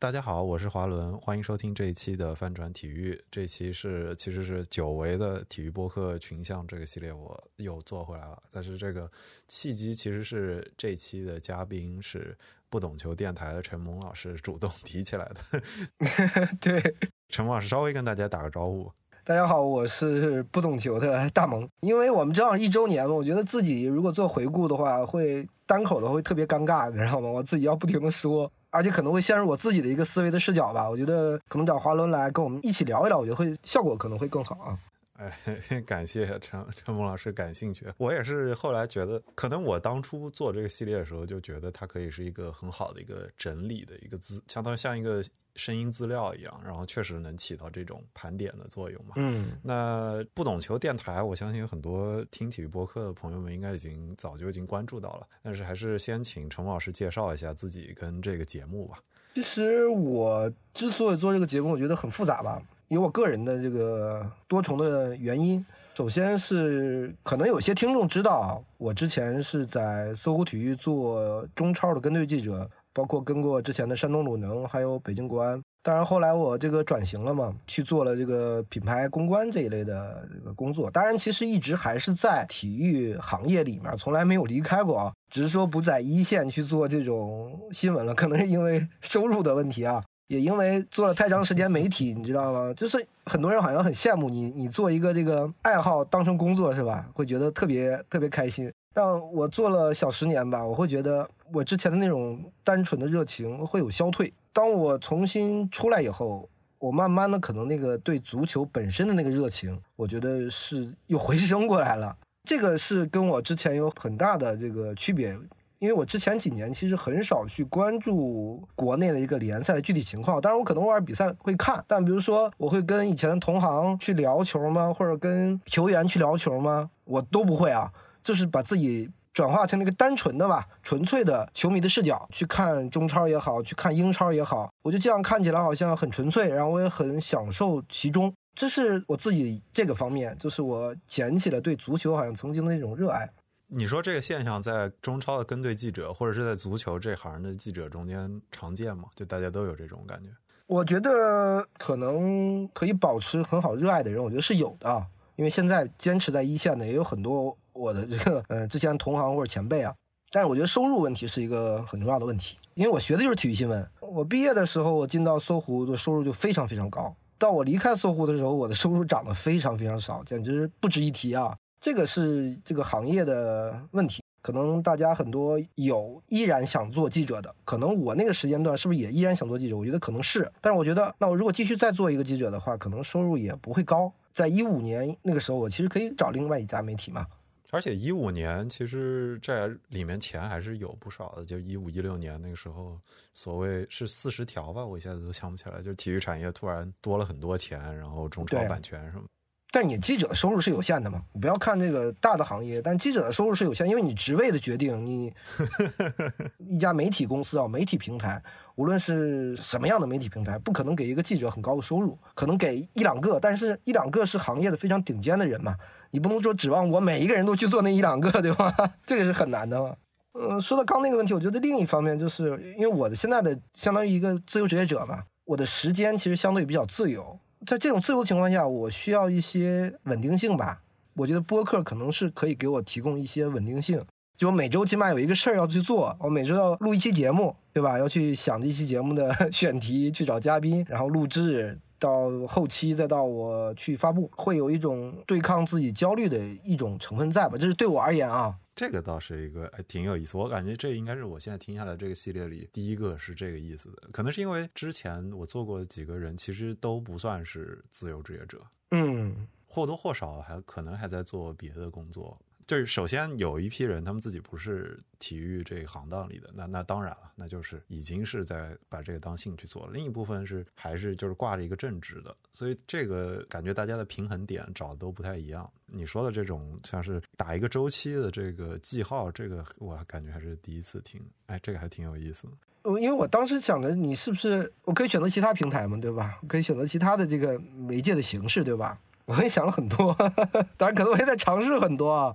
大家好，我是华伦，欢迎收听这一期的翻转体育。这期是其实是久违的体育播客群像这个系列，我又做回来了。但是这个契机其实是这期的嘉宾是不懂球电台的陈萌老师主动 提起来的。对，陈萌老师稍微跟大家打个招呼。大家好，我是不懂球的大萌。因为我们正好一周年嘛，我觉得自己如果做回顾的话，会单口的会特别尴尬，你知道吗？我自己要不停的说，而且可能会陷入我自己的一个思维的视角吧。我觉得可能找华伦来跟我们一起聊一聊，我觉得会效果可能会更好啊。哎，感谢陈陈萌老师感兴趣。我也是后来觉得，可能我当初做这个系列的时候，就觉得它可以是一个很好的一个整理的一个资，相当于像一个。声音资料一样，然后确实能起到这种盘点的作用嘛。嗯，那不懂球电台，我相信有很多听体育播客的朋友们应该已经早就已经关注到了。但是还是先请陈老师介绍一下自己跟这个节目吧。其实我之所以做这个节目，我觉得很复杂吧，有我个人的这个多重的原因。首先是可能有些听众知道，我之前是在搜狐体育做中超的跟队记者。包括跟过之前的山东鲁能，还有北京国安。当然后来我这个转型了嘛，去做了这个品牌公关这一类的这个工作。当然，其实一直还是在体育行业里面，从来没有离开过啊。只是说不在一线去做这种新闻了，可能是因为收入的问题啊，也因为做了太长时间媒体，你知道吗？就是很多人好像很羡慕你，你做一个这个爱好当成工作是吧？会觉得特别特别开心。但我做了小十年吧，我会觉得。我之前的那种单纯的热情会有消退。当我重新出来以后，我慢慢的可能那个对足球本身的那个热情，我觉得是又回升过来了。这个是跟我之前有很大的这个区别，因为我之前几年其实很少去关注国内的一个联赛的具体情况。当然，我可能偶尔比赛会看，但比如说我会跟以前的同行去聊球吗？或者跟球员去聊球吗？我都不会啊，就是把自己。转化成那个单纯的吧，纯粹的球迷的视角去看中超也好，去看英超也好，我就这样看起来好像很纯粹，然后我也很享受其中。这是我自己这个方面，就是我捡起了对足球好像曾经的那种热爱。你说这个现象在中超的跟队记者，或者是在足球这行的记者中间常见吗？就大家都有这种感觉？我觉得可能可以保持很好热爱的人，我觉得是有的，因为现在坚持在一线的也有很多。我的这个呃，之前同行或者前辈啊，但是我觉得收入问题是一个很重要的问题，因为我学的就是体育新闻。我毕业的时候，我进到搜狐的收入就非常非常高，到我离开搜狐的时候，我的收入涨得非常非常少，简直不值一提啊！这个是这个行业的问题，可能大家很多有依然想做记者的，可能我那个时间段是不是也依然想做记者？我觉得可能是，但是我觉得，那我如果继续再做一个记者的话，可能收入也不会高。在一五年那个时候，我其实可以找另外一家媒体嘛。而且一五年其实这里面钱还是有不少的，就一五一六年那个时候，所谓是四十条吧，我一下子都想不起来，就是体育产业突然多了很多钱，然后中超版权什么。但你记者的收入是有限的嘛？你不要看这个大的行业，但记者的收入是有限，因为你职位的决定，你 一家媒体公司啊，媒体平台，无论是什么样的媒体平台，不可能给一个记者很高的收入，可能给一两个，但是一两个是行业的非常顶尖的人嘛。你不能说指望我每一个人都去做那一两个，对吧？这个是很难的嘛。嗯，说到刚那个问题，我觉得另一方面就是因为我的现在的相当于一个自由职业者嘛，我的时间其实相对比较自由。在这种自由情况下，我需要一些稳定性吧。我觉得播客可能是可以给我提供一些稳定性。就每周起码有一个事儿要去做，我每周要录一期节目，对吧？要去想这期节目的 选题，去找嘉宾，然后录制。到后期再到我去发布，会有一种对抗自己焦虑的一种成分在吧？这是对我而言啊，这个倒是一个还挺有意思。我感觉这应该是我现在听下来这个系列里第一个是这个意思的。可能是因为之前我做过几个人，其实都不算是自由职业者，嗯，或多或少还可能还在做别的工作。就是首先有一批人，他们自己不是体育这一行当里的，那那当然了，那就是已经是在把这个当兴趣做了。另一部分是还是就是挂着一个正职的，所以这个感觉大家的平衡点找的都不太一样。你说的这种像是打一个周期的这个记号，这个我感觉还是第一次听，哎，这个还挺有意思的。因为我当时想的，你是不是我可以选择其他平台嘛，对吧？可以选择其他的这个媒介的形式，对吧？我也想了很多，当然可能我也在尝试很多啊，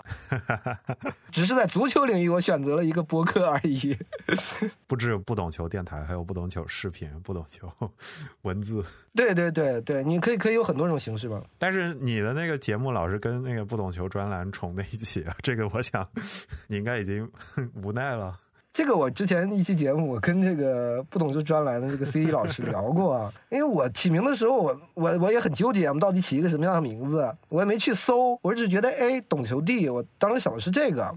只是在足球领域我选择了一个播客而已。不只有不懂球电台，还有不懂球视频、不懂球文字。对对对对，你可以可以有很多种形式吧。但是你的那个节目老是跟那个不懂球专栏重在一起啊，这个我想你应该已经无奈了。这个我之前一期节目，我跟这个不懂球专栏的这个 C D 老师聊过啊，因为我起名的时候，我我我也很纠结，我们到底起一个什么样的名字，我也没去搜，我只觉得哎，懂球帝，我当时想的是这个。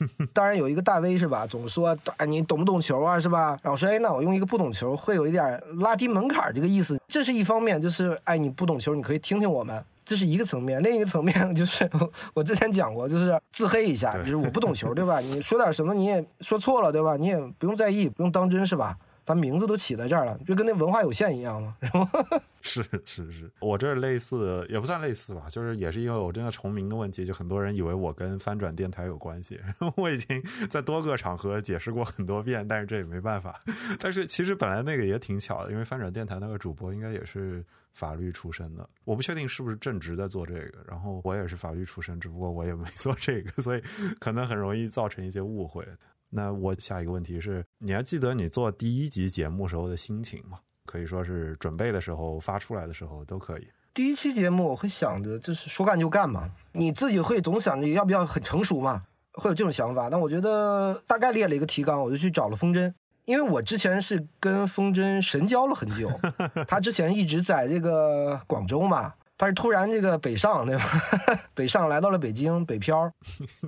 当然有一个大 V 是吧，总说哎你懂不懂球啊是吧？然后说哎那我用一个不懂球会有一点拉低门槛这个意思，这是一方面，就是哎你不懂球你可以听听我们。这是一个层面，另一个层面就是 我之前讲过，就是自黑一下，就是我不懂球，对吧？你说点什么你也说错了，对吧？你也不用在意，不用当真，是吧？咱名字都起在这儿了，就跟那文化有限一样嘛，是吗？是是是，我这类似也不算类似吧，就是也是因为我这个重名的问题，就很多人以为我跟翻转电台有关系。我已经在多个场合解释过很多遍，但是这也没办法。但是其实本来那个也挺巧的，因为翻转电台那个主播应该也是。法律出身的，我不确定是不是正直在做这个。然后我也是法律出身，只不过我也没做这个，所以可能很容易造成一些误会。那我下一个问题是，你还记得你做第一集节目时候的心情吗？可以说是准备的时候、发出来的时候都可以。第一期节目我会想着就是说干就干嘛，你自己会总想着要不要很成熟嘛，会有这种想法。但我觉得大概列了一个提纲，我就去找了风筝。因为我之前是跟风筝神交了很久，他之前一直在这个广州嘛，他是突然这个北上对吧？北上来到了北京北漂，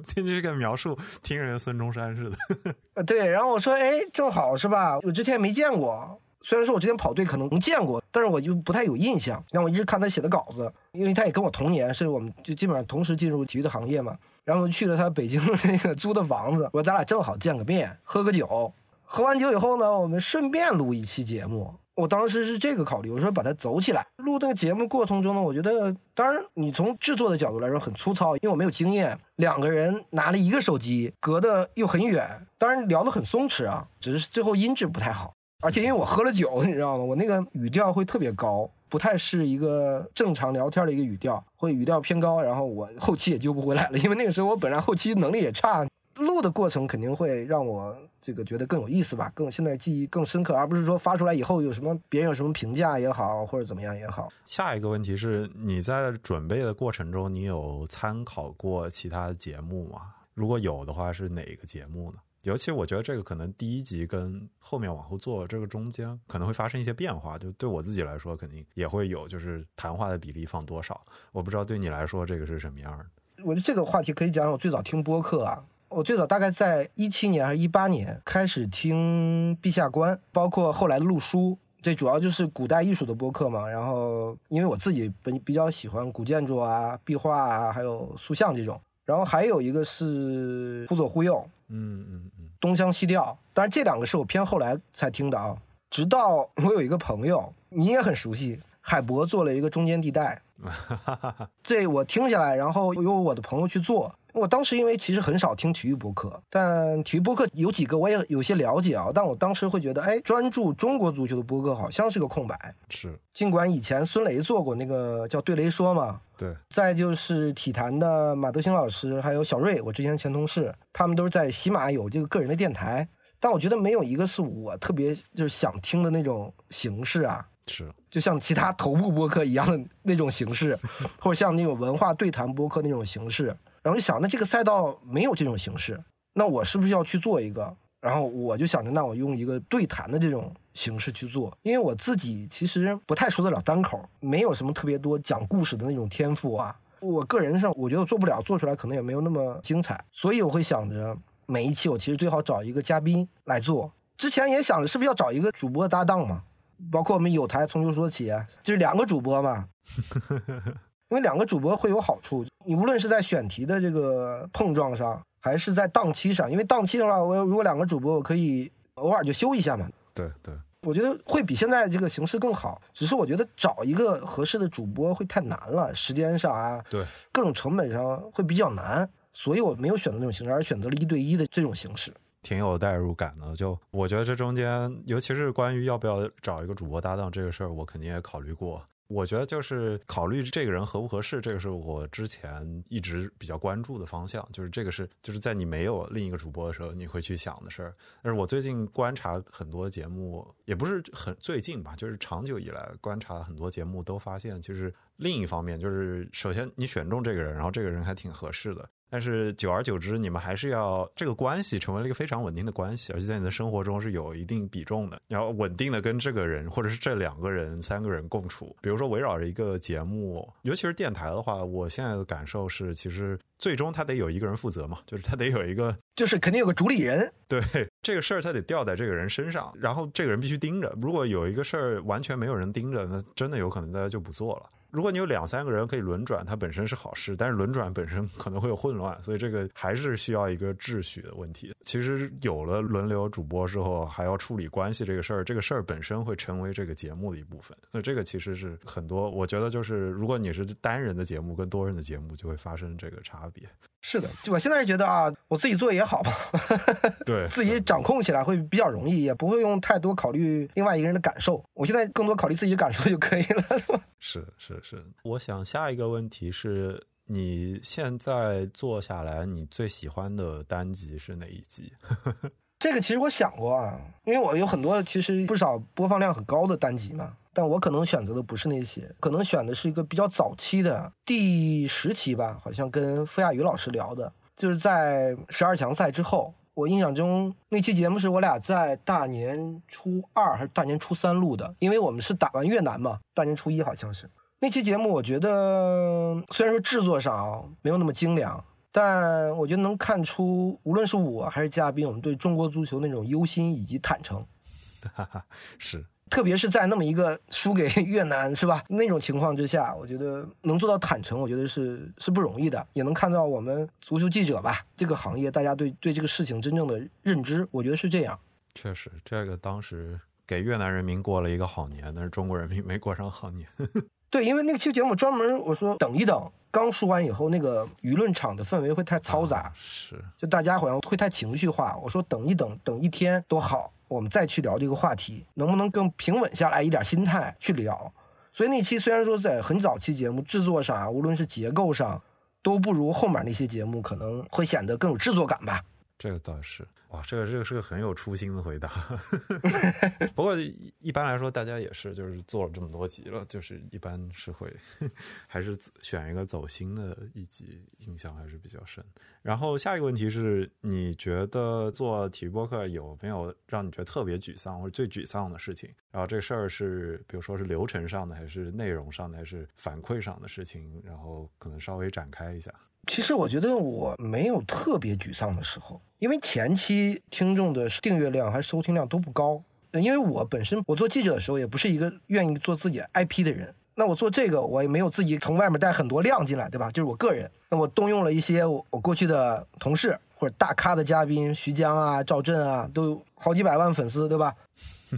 听 这个描述听着孙中山似的。呃，对，然后我说，哎，正好是吧？我之前没见过，虽然说我之前跑队可能见过，但是我就不太有印象。然后我一直看他写的稿子，因为他也跟我同年，甚至我们就基本上同时进入体育的行业嘛。然后去了他北京那个租的房子，我说咱俩正好见个面，喝个酒。喝完酒以后呢，我们顺便录一期节目。我当时是这个考虑，我说把它走起来。录那个节目过程中呢，我觉得，当然你从制作的角度来说很粗糙，因为我没有经验。两个人拿了一个手机，隔得又很远，当然聊得很松弛啊，只是最后音质不太好。而且因为我喝了酒，你知道吗？我那个语调会特别高，不太是一个正常聊天的一个语调，会语调偏高。然后我后期也救不回来了，因为那个时候我本来后期能力也差。录的过程肯定会让我这个觉得更有意思吧，更现在记忆更深刻，而不是说发出来以后有什么别人有什么评价也好，或者怎么样也好。下一个问题是，你在准备的过程中，你有参考过其他的节目吗？如果有的话，是哪个节目呢？尤其我觉得这个可能第一集跟后面往后做这个中间可能会发生一些变化，就对我自己来说肯定也会有，就是谈话的比例放多少？我不知道对你来说这个是什么样的。我觉得这个话题可以讲，我最早听播客啊。我最早大概在一七年还是一八年开始听《陛下观》，包括后来的陆书，这主要就是古代艺术的播客嘛。然后因为我自己本比较喜欢古建筑啊、壁画啊，还有塑像这种。然后还有一个是忽左忽右，嗯嗯嗯，东腔西调。当然这两个是我偏后来才听的啊。直到我有一个朋友，你也很熟悉，海博做了一个中间地带，这我听下来，然后由我的朋友去做。我当时因为其实很少听体育播客，但体育播客有几个我也有些了解啊。但我当时会觉得，哎，专注中国足球的播客好像是个空白。是，尽管以前孙雷做过那个叫对雷说嘛，对。再就是体坛的马德兴老师，还有小瑞，我之前前同事，他们都是在喜马有这个个人的电台，但我觉得没有一个是我特别就是想听的那种形式啊。是，就像其他头部播客一样的那种形式，或者像那种文化对谈播客那种形式。然后就想，那这个赛道没有这种形式，那我是不是要去做一个？然后我就想着，那我用一个对谈的这种形式去做，因为我自己其实不太说得了单口，没有什么特别多讲故事的那种天赋啊。我个人上，我觉得做不了，做出来可能也没有那么精彩，所以我会想着，每一期我其实最好找一个嘉宾来做。之前也想着，是不是要找一个主播搭档嘛？包括我们有台从头说起，就是两个主播嘛。因为两个主播会有好处，你无论是在选题的这个碰撞上，还是在档期上，因为档期的话，我如果两个主播，我可以偶尔就休一下嘛。对对，我觉得会比现在这个形式更好。只是我觉得找一个合适的主播会太难了，时间上啊，对，各种成本上会比较难，所以我没有选择那种形式，而选择了一对一的这种形式。挺有代入感的，就我觉得这中间，尤其是关于要不要找一个主播搭档这个事儿，我肯定也考虑过。我觉得就是考虑这个人合不合适，这个是我之前一直比较关注的方向。就是这个是就是在你没有另一个主播的时候，你会去想的事儿。但是我最近观察很多节目，也不是很最近吧，就是长久以来观察很多节目，都发现就是另一方面，就是首先你选中这个人，然后这个人还挺合适的。但是久而久之，你们还是要这个关系成为了一个非常稳定的关系，而且在你的生活中是有一定比重的。你要稳定的跟这个人，或者是这两个人、三个人共处。比如说围绕着一个节目，尤其是电台的话，我现在的感受是，其实最终他得有一个人负责嘛，就是他得有一个，就是肯定有个主理人。对这个事儿，他得吊在这个人身上，然后这个人必须盯着。如果有一个事儿完全没有人盯着，那真的有可能大家就不做了。如果你有两三个人可以轮转，它本身是好事，但是轮转本身可能会有混乱，所以这个还是需要一个秩序的问题。其实有了轮流主播之后，还要处理关系这个事儿，这个事儿本身会成为这个节目的一部分。那这个其实是很多，我觉得就是如果你是单人的节目跟多人的节目，就会发生这个差别。是的，就我现在是觉得啊，我自己做也好吧，对，自己掌控起来会比较容易，也不会用太多考虑另外一个人的感受。我现在更多考虑自己的感受就可以了。是是是，我想下一个问题是你现在做下来，你最喜欢的单集是哪一集？这个其实我想过啊，因为我有很多其实不少播放量很高的单集嘛。但我可能选择的不是那些，可能选的是一个比较早期的第十期吧，好像跟傅亚宇老师聊的，就是在十二强赛之后。我印象中那期节目是我俩在大年初二还是大年初三录的，因为我们是打完越南嘛，大年初一好像是那期节目。我觉得虽然说制作上啊没有那么精良，但我觉得能看出，无论是我还是嘉宾，我们对中国足球那种忧心以及坦诚。是。特别是在那么一个输给 越南是吧那种情况之下，我觉得能做到坦诚，我觉得是是不容易的。也能看到我们足球记者吧这个行业，大家对对这个事情真正的认知，我觉得是这样。确实，这个当时给越南人民过了一个好年，但是中国人民没过上好年。对，因为那个期节目专门我说等一等，刚说完以后，那个舆论场的氛围会太嘈杂，是就大家好像会太情绪化。我说等一等，等一天多好。我们再去聊这个话题，能不能更平稳下来一点心态去聊？所以那期虽然说在很早期节目制作上啊，无论是结构上，都不如后面那些节目可能会显得更有制作感吧。这个倒是。哇，这个这个是个很有初心的回答。不过一般来说，大家也是就是做了这么多集了，就是一般是会还是选一个走心的一集，印象还是比较深。然后下一个问题是，你觉得做体育播客有没有让你觉得特别沮丧或者最沮丧的事情？然后这事儿是比如说是流程上的，还是内容上的，还是反馈上的事情？然后可能稍微展开一下。其实我觉得我没有特别沮丧的时候，因为前期听众的订阅量还收听量都不高。因为我本身我做记者的时候也不是一个愿意做自己 IP 的人，那我做这个我也没有自己从外面带很多量进来，对吧？就是我个人，那我动用了一些我我过去的同事或者大咖的嘉宾，徐江啊、赵震啊，都好几百万粉丝，对吧？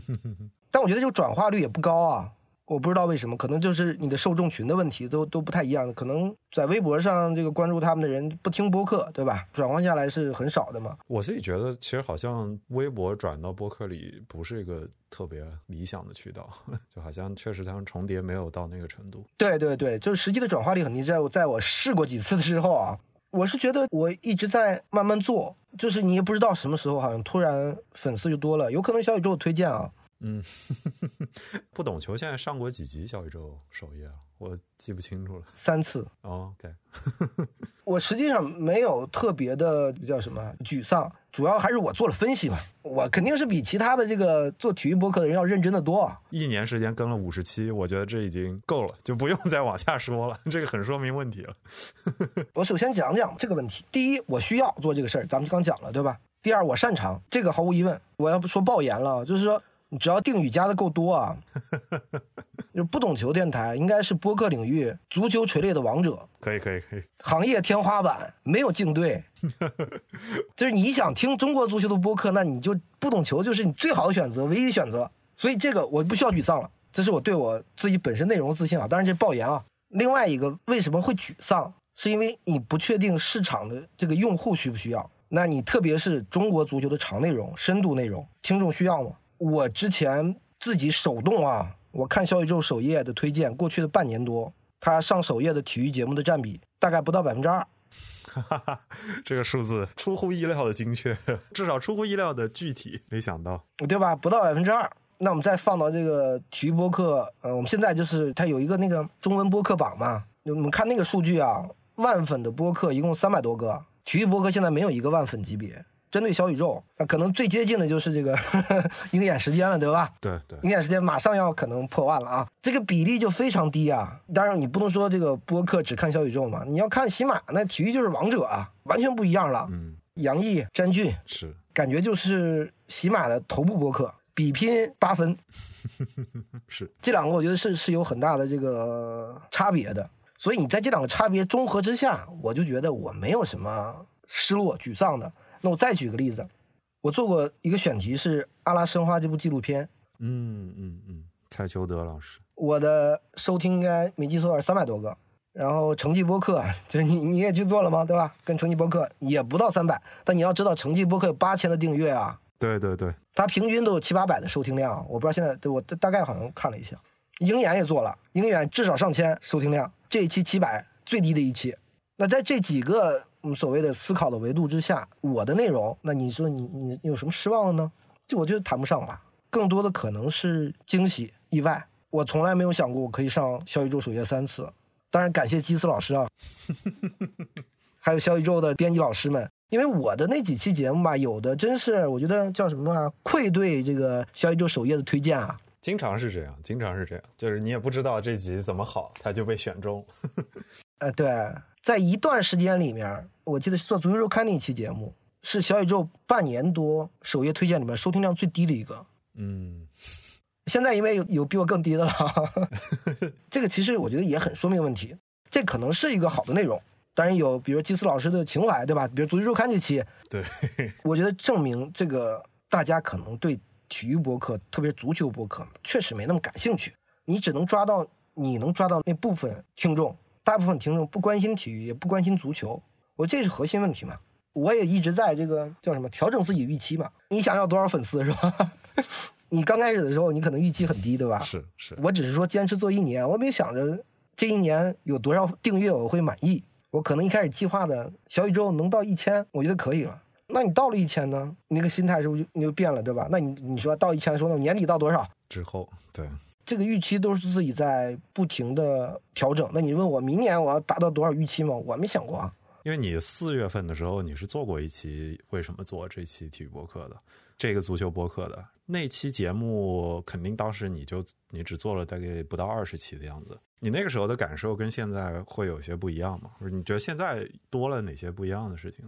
但我觉得这个转化率也不高啊。我不知道为什么，可能就是你的受众群的问题，都都不太一样。可能在微博上这个关注他们的人不听播客，对吧？转换下来是很少的嘛。我自己觉得，其实好像微博转到播客里不是一个特别理想的渠道，就好像确实他们重叠没有到那个程度。对对对，就是实际的转化率很低。在我在我试过几次的时候啊，我是觉得我一直在慢慢做，就是你也不知道什么时候好像突然粉丝就多了，有可能小宇宙推荐啊。嗯，不懂球现在上过几集小宇宙首页啊？我记不清楚了。三次。OK，我实际上没有特别的叫什么沮丧，主要还是我做了分析嘛。我肯定是比其他的这个做体育博客的人要认真的多。一年时间更了五十期，我觉得这已经够了，就不用再往下说了。这个很说明问题了。我首先讲讲这个问题。第一，我需要做这个事儿，咱们刚讲了，对吧？第二，我擅长这个，毫无疑问。我要不说爆言了，就是说。你只要定语加的够多啊，就不懂球电台应该是播客领域足球垂类的王者。可以可以可以，行业天花板没有竞对。就是你想听中国足球的播客，那你就不懂球就是你最好的选择，唯一选择。所以这个我不需要沮丧了，这是我对我自己本身内容自信啊。当然这是爆言啊。另外一个为什么会沮丧，是因为你不确定市场的这个用户需不需要。那你特别是中国足球的长内容、深度内容，听众需要吗？我之前自己手动啊，我看小宇宙首页的推荐，过去的半年多，它上首页的体育节目的占比大概不到百分之二。哈哈，这个数字出乎意料的精确，至少出乎意料的具体，没想到，对吧？不到百分之二。那我们再放到这个体育播客，呃，我们现在就是它有一个那个中文播客榜嘛，我们看那个数据啊，万粉的播客一共三百多个，体育播客现在没有一个万粉级别。针对小宇宙，那可能最接近的就是这个 鹰眼时间了，对吧？对对，鹰眼时间马上要可能破万了啊，这个比例就非常低啊。当然，你不能说这个播客只看小宇宙嘛，你要看喜马，那体育就是王者啊，完全不一样了。嗯，杨毅、詹俊是感觉就是喜马的头部播客，比拼八分。是这两个，我觉得是是有很大的这个差别的。所以你在这两个差别综合之下，我就觉得我没有什么失落、沮丧的。那我再举个例子，我做过一个选题是《阿拉申花》这部纪录片。嗯嗯嗯，蔡秋德老师，我的收听应该没记错是三百多个。然后成绩播客就是你你也去做了吗？对吧？跟成绩播客也不到三百，但你要知道成绩播客有八千的订阅啊。对对对，它平均都有七八百的收听量，我不知道现在对我大概好像看了一下。鹰眼也做了，鹰眼至少上千收听量，这一期七百最低的一期。那在这几个。我们所谓的思考的维度之下，我的内容，那你说你你有什么失望的呢？就我觉得谈不上吧，更多的可能是惊喜、意外。我从来没有想过我可以上小宇宙首页三次，当然感谢基斯老师啊，还有小宇宙的编辑老师们，因为我的那几期节目吧，有的真是我觉得叫什么啊，愧对这个小宇宙首页的推荐啊。经常是这样，经常是这样，就是你也不知道这集怎么好，它就被选中。呃，对。在一段时间里面，我记得做足球周刊那一期节目，是小宇宙半年多首页推荐里面收听量最低的一个。嗯，现在因为有有比我更低的了，这个其实我觉得也很说明问题。这可能是一个好的内容，当然有，比如基斯老师的情怀，对吧？比如足球周刊这期，对，我觉得证明这个大家可能对体育博客，特别是足球博客，确实没那么感兴趣。你只能抓到你能抓到那部分听众。大部分听众不关心体育，也不关心足球，我这是核心问题嘛？我也一直在这个叫什么调整自己预期嘛？你想要多少粉丝是吧？你刚开始的时候，你可能预期很低，对吧？是是，我只是说坚持做一年，我没想着这一年有多少订阅我会满意。我可能一开始计划的小宇宙能到一千，我觉得可以了。那你到了一千呢？那个心态是不是就你就变了，对吧？那你你说到一千，说那年底到多少？之后对。这个预期都是自己在不停的调整。那你问我明年我要达到多少预期吗？我没想过啊。因为你四月份的时候你是做过一期为什么做这期体育博客的，这个足球博客的那期节目，肯定当时你就你只做了大概不到二十期的样子。你那个时候的感受跟现在会有些不一样吗？你觉得现在多了哪些不一样的事情？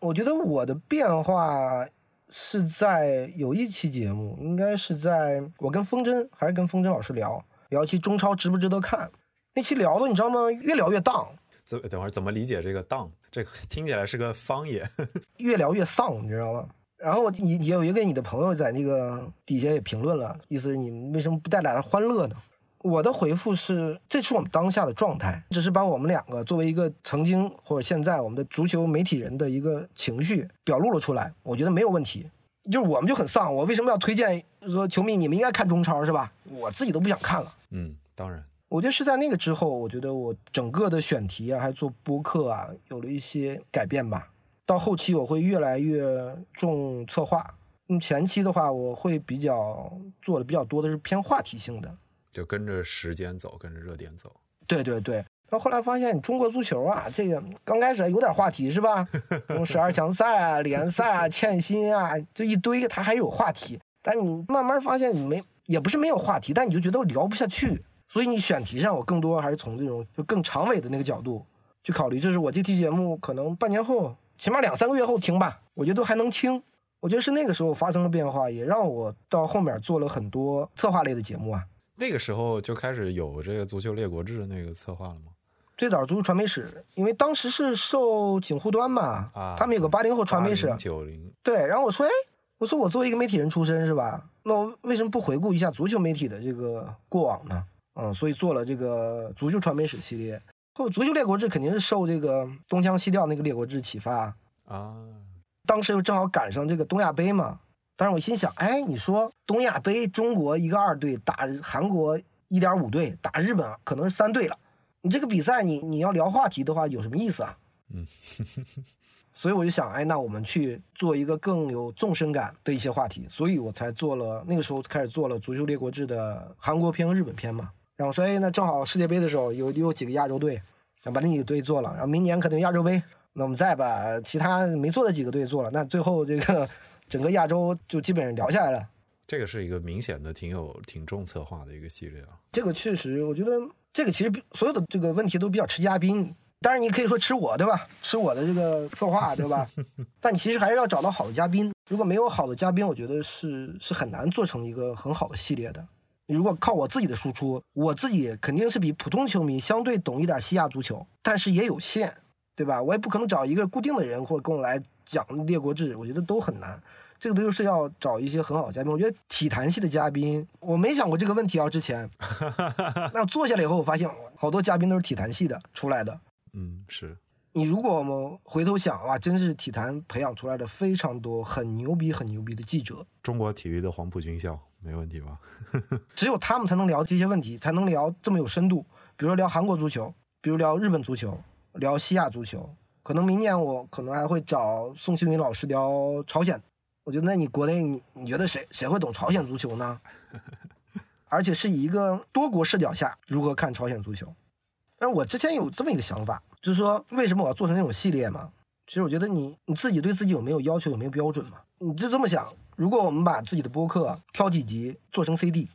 我觉得我的变化。是在有一期节目，应该是在我跟风筝还是跟风筝老师聊聊一期中超值不值得看？那期聊的你知道吗？越聊越荡。怎等会儿怎么理解这个荡？这个听起来是个方言。越聊越丧，你知道吗？然后你也有一个你的朋友在那个底下也评论了，意思是你为什么不带来欢乐呢？我的回复是，这是我们当下的状态，只是把我们两个作为一个曾经或者现在我们的足球媒体人的一个情绪表露了出来。我觉得没有问题，就是我们就很丧。我为什么要推荐说球迷你们应该看中超是吧？我自己都不想看了。嗯，当然，我觉得是在那个之后，我觉得我整个的选题啊，还做播客啊，有了一些改变吧。到后期我会越来越重策划，嗯，前期的话我会比较做的比较多的是偏话题性的。就跟着时间走，跟着热点走。对对对，然后后来发现中国足球啊，这个刚开始有点话题是吧？从十二强赛啊、联赛啊、欠薪啊，就一堆，它还有话题。但你慢慢发现，你没也不是没有话题，但你就觉得聊不下去。所以你选题上，我更多还是从这种就更长尾的那个角度去考虑。就是我这期节目可能半年后，起码两三个月后听吧，我觉得都还能听。我觉得是那个时候发生了变化，也让我到后面做了很多策划类的节目啊。那个时候就开始有这个足球列国志那个策划了吗？最早足球传媒史，因为当时是受景户端嘛，啊，他们有个八零后传媒史，九零，对。然后我说，哎，我说我作为一个媒体人出身是吧？那我为什么不回顾一下足球媒体的这个过往呢？嗯，所以做了这个足球传媒史系列。后足球列国志肯定是受这个东腔西调那个列国志启发啊。当时又正好赶上这个东亚杯嘛。但是我心想，哎，你说东亚杯中国一个二队打韩国一点五队打日本，可能是三队了。你这个比赛，你你要聊话题的话，有什么意思啊？嗯，所以我就想，哎，那我们去做一个更有纵深感的一些话题，所以我才做了那个时候开始做了《足球列国志》的韩国篇和日本篇嘛。然后说，哎，那正好世界杯的时候有有几个亚洲队，把那几个队做了，然后明年可能亚洲杯，那我们再把其他没做的几个队做了，那最后这个整个亚洲就基本上聊下来了。这个是一个明显的挺有挺重策划的一个系列啊。这个确实，我觉得这个其实所有的这个问题都比较吃嘉宾。当然，你可以说吃我，对吧？吃我的这个策划，对吧？但你其实还是要找到好的嘉宾。如果没有好的嘉宾，我觉得是是很难做成一个很好的系列的。如果靠我自己的输出，我自己肯定是比普通球迷相对懂一点西亚足球，但是也有限，对吧？我也不可能找一个固定的人或者跟我来讲列国志，我觉得都很难。这个都是要找一些很好的嘉宾。我觉得体坛系的嘉宾，我没想过这个问题啊。之前，那坐下来以后，我发现好多嘉宾都是体坛系的出来的。嗯，是你如果我们回头想啊，真是体坛培养出来的非常多很牛逼、很牛逼的记者。中国体育的黄埔军校，没问题吧？只有他们才能聊这些问题，才能聊这么有深度。比如说聊韩国足球，比如聊日本足球，聊西亚足球。可能明年我可能还会找宋庆云老师聊朝鲜。我觉得，那你国内你你觉得谁谁会懂朝鲜足球呢？而且是以一个多国视角下如何看朝鲜足球。但是我之前有这么一个想法，就是说，为什么我要做成这种系列嘛？其实我觉得你你自己对自己有没有要求，有没有标准嘛？你就这么想，如果我们把自己的播客挑几集做成 CD，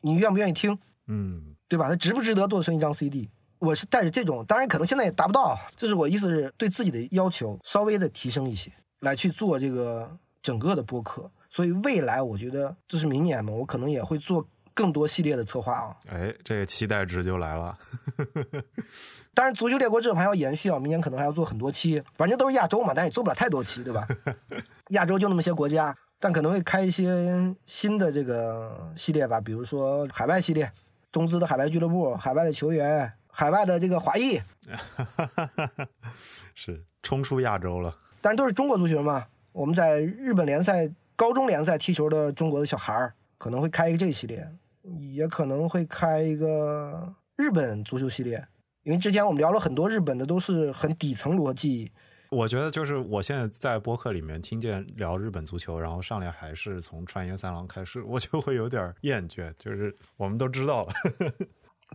你愿不愿意听？嗯，对吧？它值不值得做成一张 CD？我是带着这种，当然可能现在也达不到，就是我意思是对自己的要求稍微的提升一些，来去做这个整个的播客。所以未来我觉得，就是明年嘛，我可能也会做。更多系列的策划啊！哎，这个期待值就来了。当然，足球列国这还要延续啊，明年可能还要做很多期，反正都是亚洲嘛，但也做不了太多期，对吧？亚洲就那么些国家，但可能会开一些新的这个系列吧，比如说海外系列，中资的海外俱乐部、海外的球员、海外的这个华裔，是冲出亚洲了。但是都是中国足球嘛，我们在日本联赛、高中联赛踢球的中国的小孩儿，可能会开一个这个系列。也可能会开一个日本足球系列，因为之前我们聊了很多日本的，都是很底层逻辑。我觉得就是我现在在播客里面听见聊日本足球，然后上来还是从川原三郎开始，我就会有点厌倦。就是我们都知道了，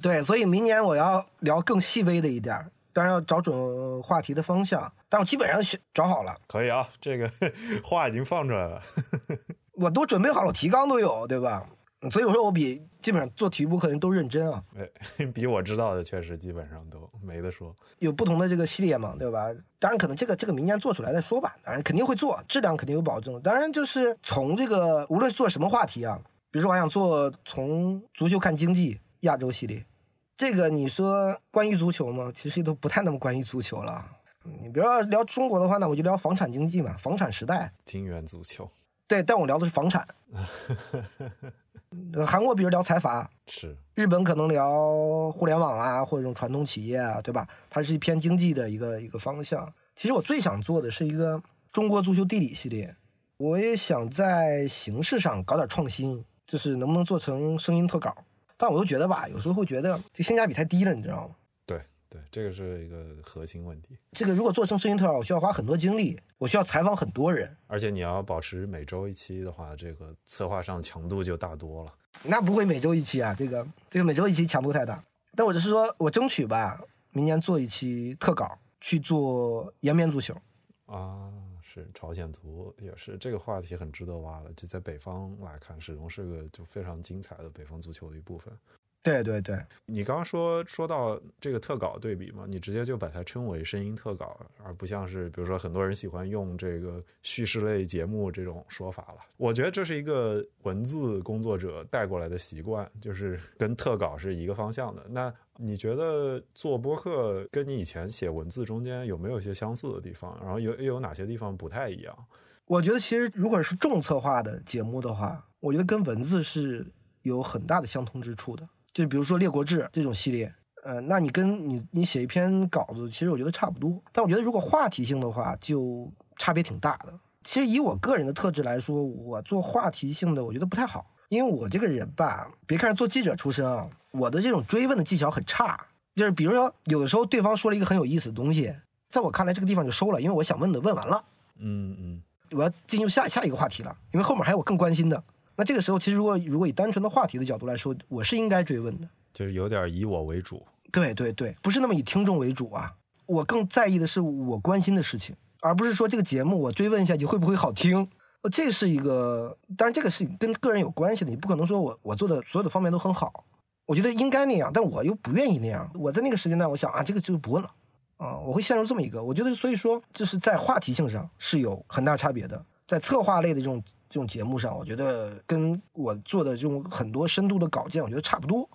对，所以明年我要聊更细微的一点，当然要找准话题的方向。但我基本上选找好了，可以啊，这个 话已经放出来了，我都准备好了，提纲都有，对吧？所以我说我比基本上做体育播客人都认真啊！哎，比我知道的确实基本上都没得说。有不同的这个系列嘛，对吧？当然可能这个这个明年做出来再说吧。当然肯定会做，质量肯定有保证。当然就是从这个无论是做什么话题啊，比如说我想做从足球看经济亚洲系列，这个你说关于足球吗？其实都不太那么关于足球了。你比如说聊中国的话呢，我就聊房产经济嘛，房产时代。金元足球。对，但我聊的是房产。韩国比如聊财阀，是日本可能聊互联网啊，或者这种传统企业啊，对吧？它是一偏经济的一个一个方向。其实我最想做的是一个中国足球地理系列，我也想在形式上搞点创新，就是能不能做成声音特稿？但我又觉得吧，有时候会觉得这性价比太低了，你知道吗？对，这个是一个核心问题。这个如果做成声音特，我需要花很多精力，我需要采访很多人，而且你要保持每周一期的话，这个策划上强度就大多了。那不会每周一期啊，这个这个每周一期强度太大。但我就是说我争取吧，明年做一期特稿，去做延边足球。啊，是朝鲜族也是这个话题很值得挖的。就在北方来看，始终是个就非常精彩的北方足球的一部分。对对对，你刚刚说说到这个特稿对比嘛，你直接就把它称为声音特稿，而不像是比如说很多人喜欢用这个叙事类节目这种说法了。我觉得这是一个文字工作者带过来的习惯，就是跟特稿是一个方向的。那你觉得做播客跟你以前写文字中间有没有一些相似的地方？然后有又有哪些地方不太一样？我觉得其实如果是重策划的节目的话，我觉得跟文字是有很大的相通之处的。就比如说《列国志》这种系列，呃，那你跟你你写一篇稿子，其实我觉得差不多。但我觉得如果话题性的话，就差别挺大的。其实以我个人的特质来说，我做话题性的，我觉得不太好。因为我这个人吧，别看是做记者出身啊，我的这种追问的技巧很差。就是比如说，有的时候对方说了一个很有意思的东西，在我看来这个地方就收了，因为我想问的问完了，嗯嗯，我要进入下下一个话题了，因为后面还有我更关心的。那这个时候，其实如果如果以单纯的话题的角度来说，我是应该追问的。就是有点以我为主。对对对，不是那么以听众为主啊。我更在意的是我关心的事情，而不是说这个节目我追问一下你会不会好听。呃，这是一个，当然这个是跟个人有关系的，你不可能说我我做的所有的方面都很好。我觉得应该那样，但我又不愿意那样。我在那个时间段，我想啊，这个就不问了啊，我会陷入这么一个。我觉得，所以说就是在话题性上是有很大差别的。在策划类的这种这种节目上，我觉得跟我做的这种很多深度的稿件，我觉得差不多。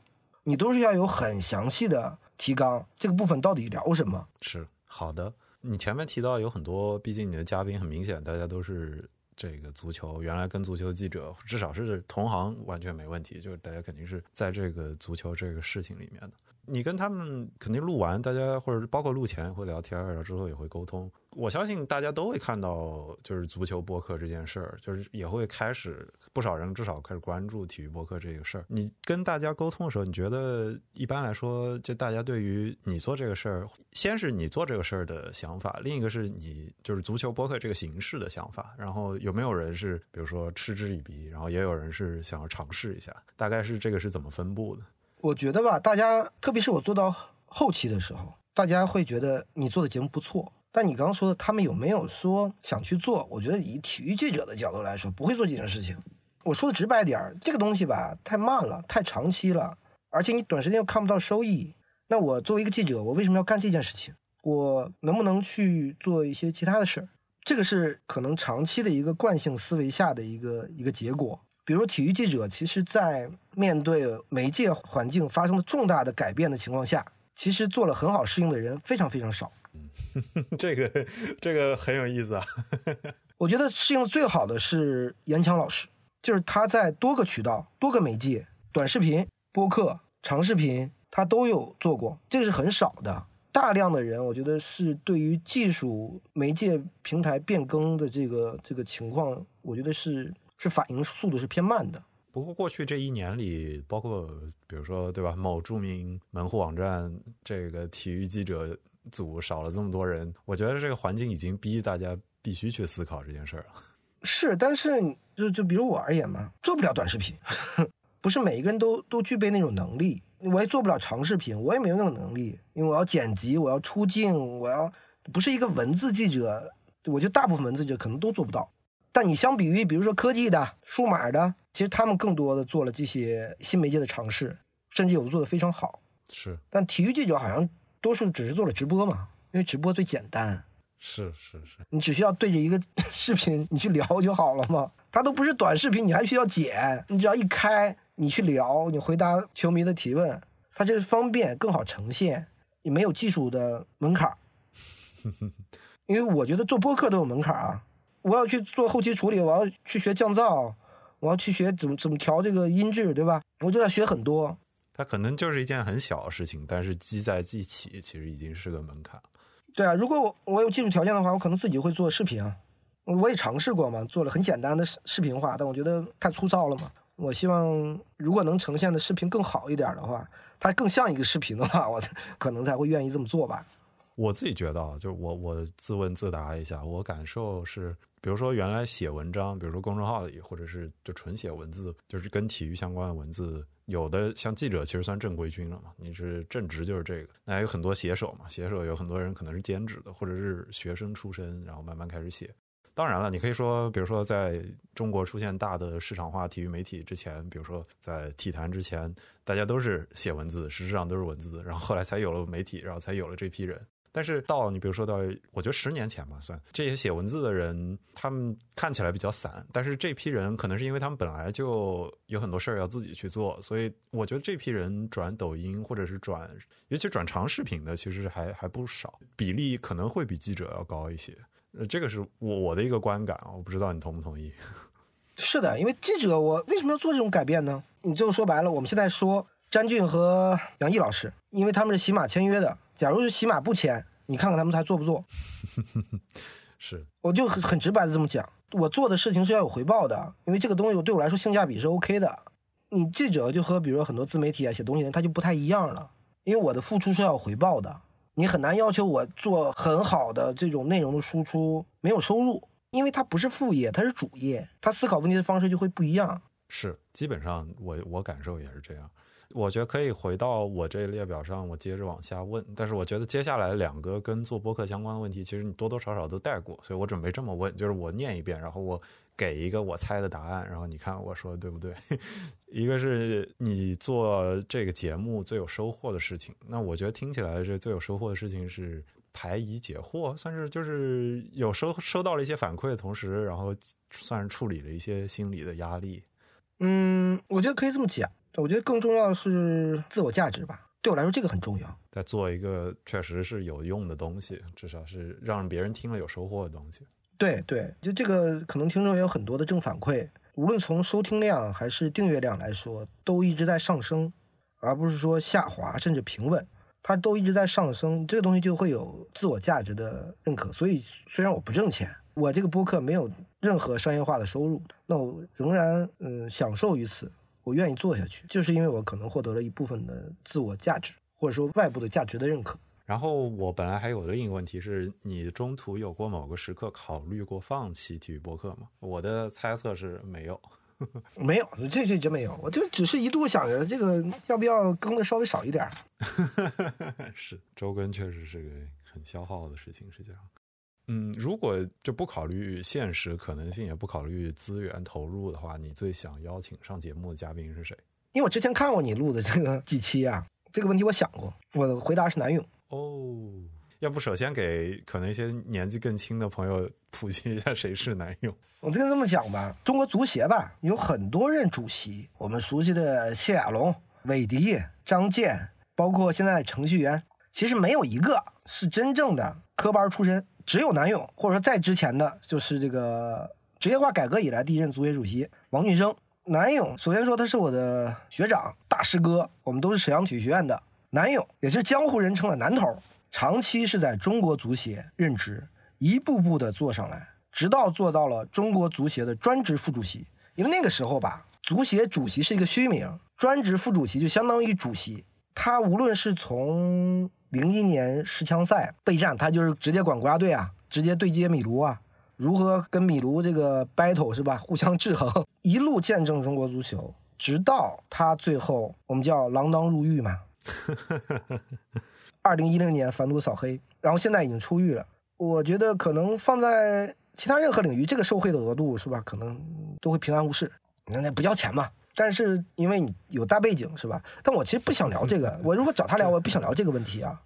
你都是要有很详细的提纲，这个部分到底聊什么？是好的。你前面提到有很多，毕竟你的嘉宾很明显，大家都是这个足球，原来跟足球记者至少是同行，完全没问题。就是大家肯定是在这个足球这个事情里面的。你跟他们肯定录完，大家或者包括录前会聊天，然后之后也会沟通。我相信大家都会看到，就是足球播客这件事儿，就是也会开始不少人至少开始关注体育播客这个事儿。你跟大家沟通的时候，你觉得一般来说，就大家对于你做这个事儿，先是你做这个事儿的想法，另一个是你就是足球播客这个形式的想法。然后有没有人是比如说嗤之以鼻，然后也有人是想要尝试一下？大概是这个是怎么分布的？我觉得吧，大家特别是我做到后期的时候，大家会觉得你做的节目不错。但你刚刚说的，他们有没有说想去做？我觉得以体育记者的角度来说，不会做这件事情。我说的直白点儿，这个东西吧，太慢了，太长期了，而且你短时间又看不到收益。那我作为一个记者，我为什么要干这件事情？我能不能去做一些其他的事儿？这个是可能长期的一个惯性思维下的一个一个结果。比如体育记者，其实，在面对媒介环境发生了重大的改变的情况下，其实做了很好适应的人非常非常少。这个这个很有意思啊。我觉得适应最好的是严强老师，就是他在多个渠道、多个媒介，短视频、播客、长视频，他都有做过，这个是很少的。大量的人，我觉得是对于技术媒介平台变更的这个这个情况，我觉得是。是反应速度是偏慢的。不过过去这一年里，包括比如说对吧，某著名门户网站这个体育记者组少了这么多人，我觉得这个环境已经逼大家必须去思考这件事儿了。是，但是就就比如我而言嘛，做不了短视频，不是每一个人都都具备那种能力。我也做不了长视频，我也没有那种能力，因为我要剪辑，我要出镜，我要不是一个文字记者，我觉得大部分文字记者可能都做不到。但你相比于，比如说科技的、数码的，其实他们更多的做了这些新媒介的尝试，甚至有的做的非常好。是，但体育记者好像多数只是做了直播嘛，因为直播最简单。是是是，你只需要对着一个 视频你去聊就好了嘛。它都不是短视频，你还需要剪，你只要一开，你去聊，你回答球迷的提问，它这方便更好呈现，也没有技术的门槛。因为我觉得做播客都有门槛啊。我要去做后期处理，我要去学降噪，我要去学怎么怎么调这个音质，对吧？我就要学很多。它可能就是一件很小的事情，但是积在一起，其实已经是个门槛。对啊，如果我我有技术条件的话，我可能自己会做视频啊。我也尝试过嘛，做了很简单的视视频化，但我觉得太粗糙了嘛。我希望如果能呈现的视频更好一点的话，它更像一个视频的话，我可能才会愿意这么做吧。我自己觉得啊，就是我我自问自答一下，我感受是。比如说，原来写文章，比如说公众号里，或者是就纯写文字，就是跟体育相关的文字，有的像记者其实算正规军了嘛，你是正职就是这个。那还有很多写手嘛，写手有很多人可能是兼职的，或者是学生出身，然后慢慢开始写。当然了，你可以说，比如说在中国出现大的市场化体育媒体之前，比如说在体坛之前，大家都是写文字，实质上都是文字，然后后来才有了媒体，然后才有了这批人。但是到你比如说到，我觉得十年前吧，算这些写文字的人，他们看起来比较散。但是这批人可能是因为他们本来就有很多事儿要自己去做，所以我觉得这批人转抖音或者是转，尤其转长视频的，其实还还不少，比例可能会比记者要高一些。呃，这个是我我的一个观感啊，我不知道你同不同意。是的，因为记者，我为什么要做这种改变呢？你最后说白了，我们现在说詹俊和杨毅老师，因为他们是喜马签约的。假如是起码不签，你看看他们还做不做？是我就很很直白的这么讲，我做的事情是要有回报的，因为这个东西对我来说性价比是 OK 的。你记者就和比如说很多自媒体啊写东西的人，他就不太一样了，因为我的付出是要有回报的。你很难要求我做很好的这种内容的输出没有收入，因为它不是副业，它是主业，他思考问题的方式就会不一样。是，基本上我我感受也是这样。我觉得可以回到我这列表上，我接着往下问。但是我觉得接下来两个跟做播客相关的问题，其实你多多少少都带过，所以我准备这么问，就是我念一遍，然后我给一个我猜的答案，然后你看我说的对不对？一个是你做这个节目最有收获的事情，那我觉得听起来这最有收获的事情是排疑解惑，算是就是有收收到了一些反馈的同时，然后算是处理了一些心理的压力。嗯，我觉得可以这么讲。我觉得更重要的是自我价值吧，对我来说这个很重要。在做一个确实是有用的东西，至少是让别人听了有收获的东西。对对，就这个可能听众也有很多的正反馈，无论从收听量还是订阅量来说，都一直在上升，而不是说下滑甚至平稳，它都一直在上升。这个东西就会有自我价值的认可。所以虽然我不挣钱，我这个播客没有任何商业化的收入，那我仍然嗯享受于此。我愿意做下去，就是因为我可能获得了一部分的自我价值，或者说外部的价值的认可。然后我本来还有另一个问题是，你中途有过某个时刻考虑过放弃体育播客吗？我的猜测是没有，没有，这这真没有，我就只是一度想着这个要不要更的稍微少一点。是周更确实是个很消耗的事情，实际上。嗯，如果就不考虑现实可能性，也不考虑资源投入的话，你最想邀请上节目的嘉宾是谁？因为我之前看过你录的这个几期啊，这个问题我想过，我的回答是南勇。哦，要不首先给可能一些年纪更轻的朋友普及一下谁是南勇？我这个这么讲吧，中国足协吧有很多任主席，我们熟悉的谢亚龙、韦迪、张健，包括现在程序员，其实没有一个是真正的科班出身。只有南勇，或者说在之前的就是这个职业化改革以来第一任足协主席王俊生。南勇首先说他是我的学长、大师哥，我们都是沈阳体育学院的。南勇也就是江湖人称的南头，长期是在中国足协任职，一步步的做上来，直到做到了中国足协的专职副主席。因为那个时候吧，足协主席是一个虚名，专职副主席就相当于主席。他无论是从零一年世枪赛备战，他就是直接管国家队啊，直接对接米卢啊，如何跟米卢这个 battle 是吧？互相制衡，一路见证中国足球，直到他最后我们叫锒铛入狱嘛。二零一零年反毒扫黑，然后现在已经出狱了。我觉得可能放在其他任何领域，这个受贿的额度是吧？可能都会平安无事。那那不交钱嘛？但是因为你有大背景是吧？但我其实不想聊这个。我如果找他聊，我也不想聊这个问题啊。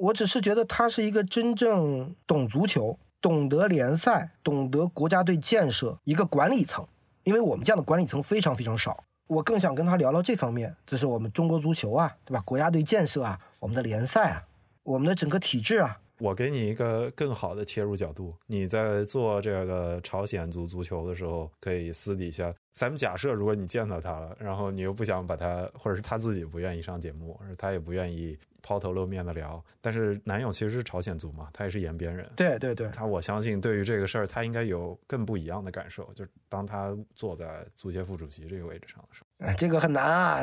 我只是觉得他是一个真正懂足球、懂得联赛、懂得国家队建设一个管理层。因为我们这样的管理层非常非常少。我更想跟他聊聊这方面，就是我们中国足球啊，对吧？国家队建设啊，我们的联赛啊，我们的整个体制啊。我给你一个更好的切入角度，你在做这个朝鲜足足球的时候，可以私底下，咱们假设如果你见到他了，然后你又不想把他，或者是他自己不愿意上节目，他也不愿意抛头露面的聊，但是男友其实是朝鲜族嘛，他也是延边人，对对对，他我相信对于这个事儿，他应该有更不一样的感受，就是当他坐在足协副主席这个位置上的时候，哎，这个很难啊，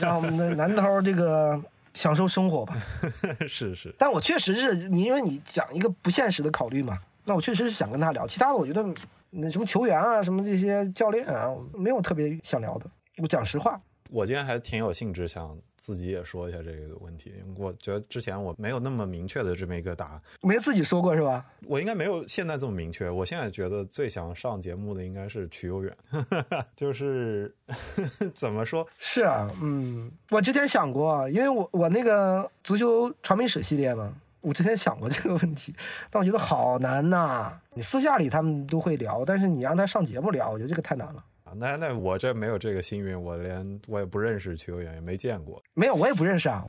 让我们的 南头这个。享受生活吧，是是，但我确实是你，因为你讲一个不现实的考虑嘛，那我确实是想跟他聊，其他的我觉得那什么球员啊，什么这些教练啊，没有特别想聊的。我讲实话，我今天还挺有兴致想。自己也说一下这个问题，我觉得之前我没有那么明确的这么一个答案，没自己说过是吧？我应该没有现在这么明确。我现在觉得最想上节目的应该是曲悠远，就是 怎么说？是啊，嗯，我之前想过，因为我我那个足球传媒史系列嘛，我之前想过这个问题，但我觉得好难呐。你私下里他们都会聊，但是你让他上节目聊，我觉得这个太难了。啊那那我这没有这个幸运，我连我也不认识曲友远，也没见过。没有，我也不认识啊。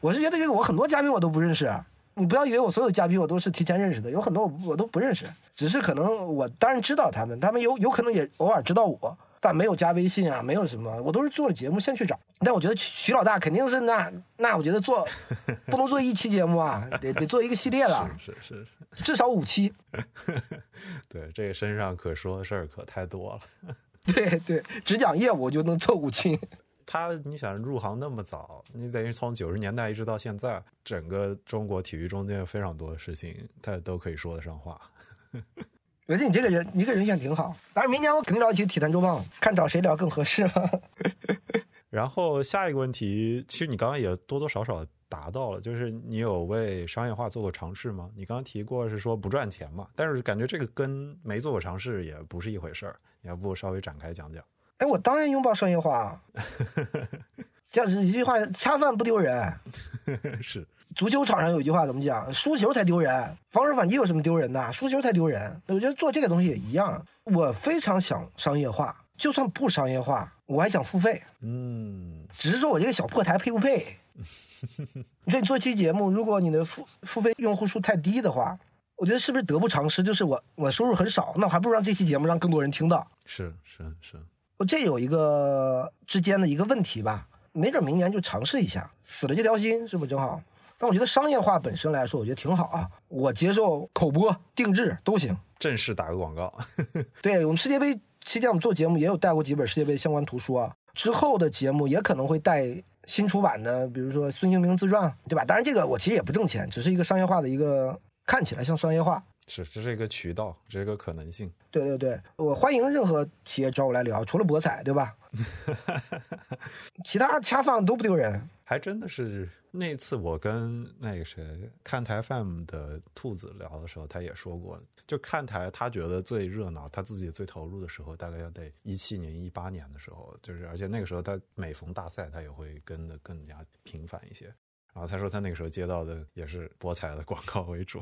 我是觉得这个我很多嘉宾我都不认识，你不要以为我所有嘉宾我都是提前认识的，有很多我我都不认识，只是可能我当然知道他们，他们有有可能也偶尔知道我，但没有加微信啊，没有什么，我都是做了节目先去找。但我觉得徐老大肯定是那那，我觉得做不能做一期节目啊，得得做一个系列了，是是是，至少五期。对，这个身上可说的事儿可太多了。对对，只讲业务就能做五期。他，你想入行那么早，你等于从九十年代一直到现在，整个中国体育中间有非常多的事情，他都可以说得上话。觉得你这个人，你这个人选挺好。当然，明年我肯定找你去体坛周报，看找谁聊更合适嘛。然后下一个问题，其实你刚刚也多多少少达到了，就是你有为商业化做过尝试吗？你刚刚提过是说不赚钱嘛，但是感觉这个跟没做过尝试也不是一回事儿。你要不稍微展开讲讲？哎，我当然拥抱商业化，这样一句话，恰饭不丢人。是。足球场上有一句话怎么讲？输球才丢人，防守反击有什么丢人的？输球才丢人。我觉得做这个东西也一样。我非常想商业化，就算不商业化，我还想付费。嗯，只是说我这个小破台配不配？你说你做期节目，如果你的付付费用户数太低的话，我觉得是不是得不偿失？就是我我收入很少，那我还不如让这期节目让更多人听到。是是是，我这有一个之间的一个问题吧，没准明年就尝试一下，死了这条心，是不是正好？但我觉得商业化本身来说，我觉得挺好啊。我接受口播、定制都行。正式打个广告。对我们世界杯期间，我们做节目也有带过几本世界杯相关图书啊。之后的节目也可能会带新出版的，比如说孙兴民自传，对吧？当然，这个我其实也不挣钱，只是一个商业化的一个，看起来像商业化。是，这是一个渠道，这是一个可能性。对对对，我欢迎任何企业找我来聊，除了博彩，对吧？其他恰饭都不丢人。还真的是。那次我跟那个谁看台 FM 的兔子聊的时候，他也说过，就看台他觉得最热闹，他自己最投入的时候，大概要得一七年、一八年的时候，就是而且那个时候他每逢大赛他也会跟的更加频繁一些。然后他说他那个时候接到的也是博彩的广告为主，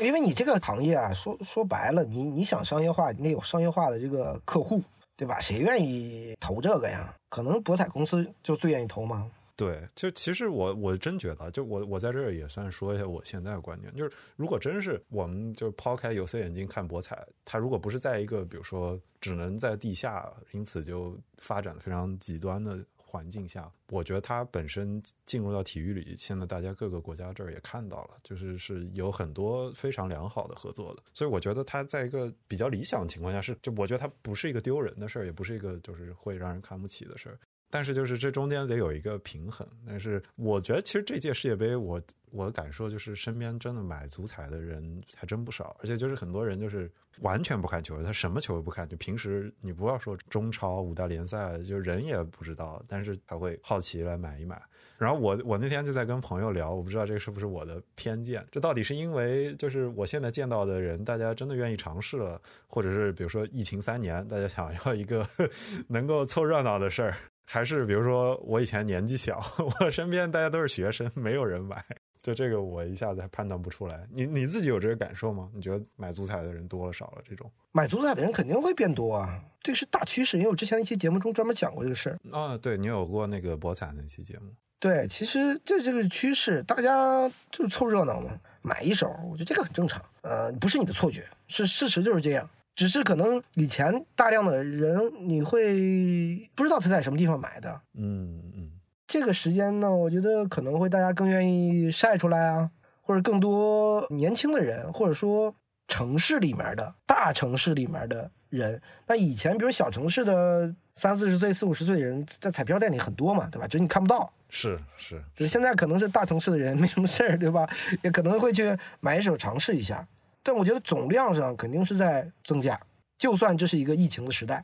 因为你这个行业啊，说说白了，你你想商业化，你得有商业化的这个客户，对吧？谁愿意投这个呀？可能博彩公司就最愿意投吗？对，就其实我我真觉得，就我我在这儿也算说一下我现在的观点，就是如果真是我们就抛开有色眼镜看博彩，它如果不是在一个比如说只能在地下，因此就发展的非常极端的环境下，我觉得它本身进入到体育里，现在大家各个国家这儿也看到了，就是是有很多非常良好的合作的，所以我觉得它在一个比较理想的情况下是，就我觉得它不是一个丢人的事儿，也不是一个就是会让人看不起的事儿。但是就是这中间得有一个平衡。但是我觉得其实这届世界杯，我我的感受就是身边真的买足彩的人还真不少，而且就是很多人就是完全不看球，他什么球也不看，就平时你不要说中超五大联赛，就人也不知道，但是他会好奇来买一买。然后我我那天就在跟朋友聊，我不知道这个是不是我的偏见，这到底是因为就是我现在见到的人，大家真的愿意尝试了，或者是比如说疫情三年，大家想要一个 能够凑热闹的事儿。还是比如说，我以前年纪小，我身边大家都是学生，没有人买，就这个我一下子还判断不出来。你你自己有这个感受吗？你觉得买足彩的人多了少了？这种买足彩的人肯定会变多啊，这个是大趋势。因为我之前一期节目中专门讲过这个事儿啊。对你有过那个博彩那期节目？对，其实这这个趋势，大家就是凑热闹嘛，买一手，我觉得这个很正常。呃，不是你的错觉，是事实就是这样。只是可能以前大量的人你会不知道他在什么地方买的，嗯嗯，这个时间呢，我觉得可能会大家更愿意晒出来啊，或者更多年轻的人，或者说城市里面的大城市里面的人，那以前比如小城市的三四十岁、四五十岁的人在彩票店里很多嘛，对吧？只是你看不到，是是，只是现在可能是大城市的人没什么事儿，对吧？也可能会去买一手尝试一下。但我觉得总量上肯定是在增加，就算这是一个疫情的时代。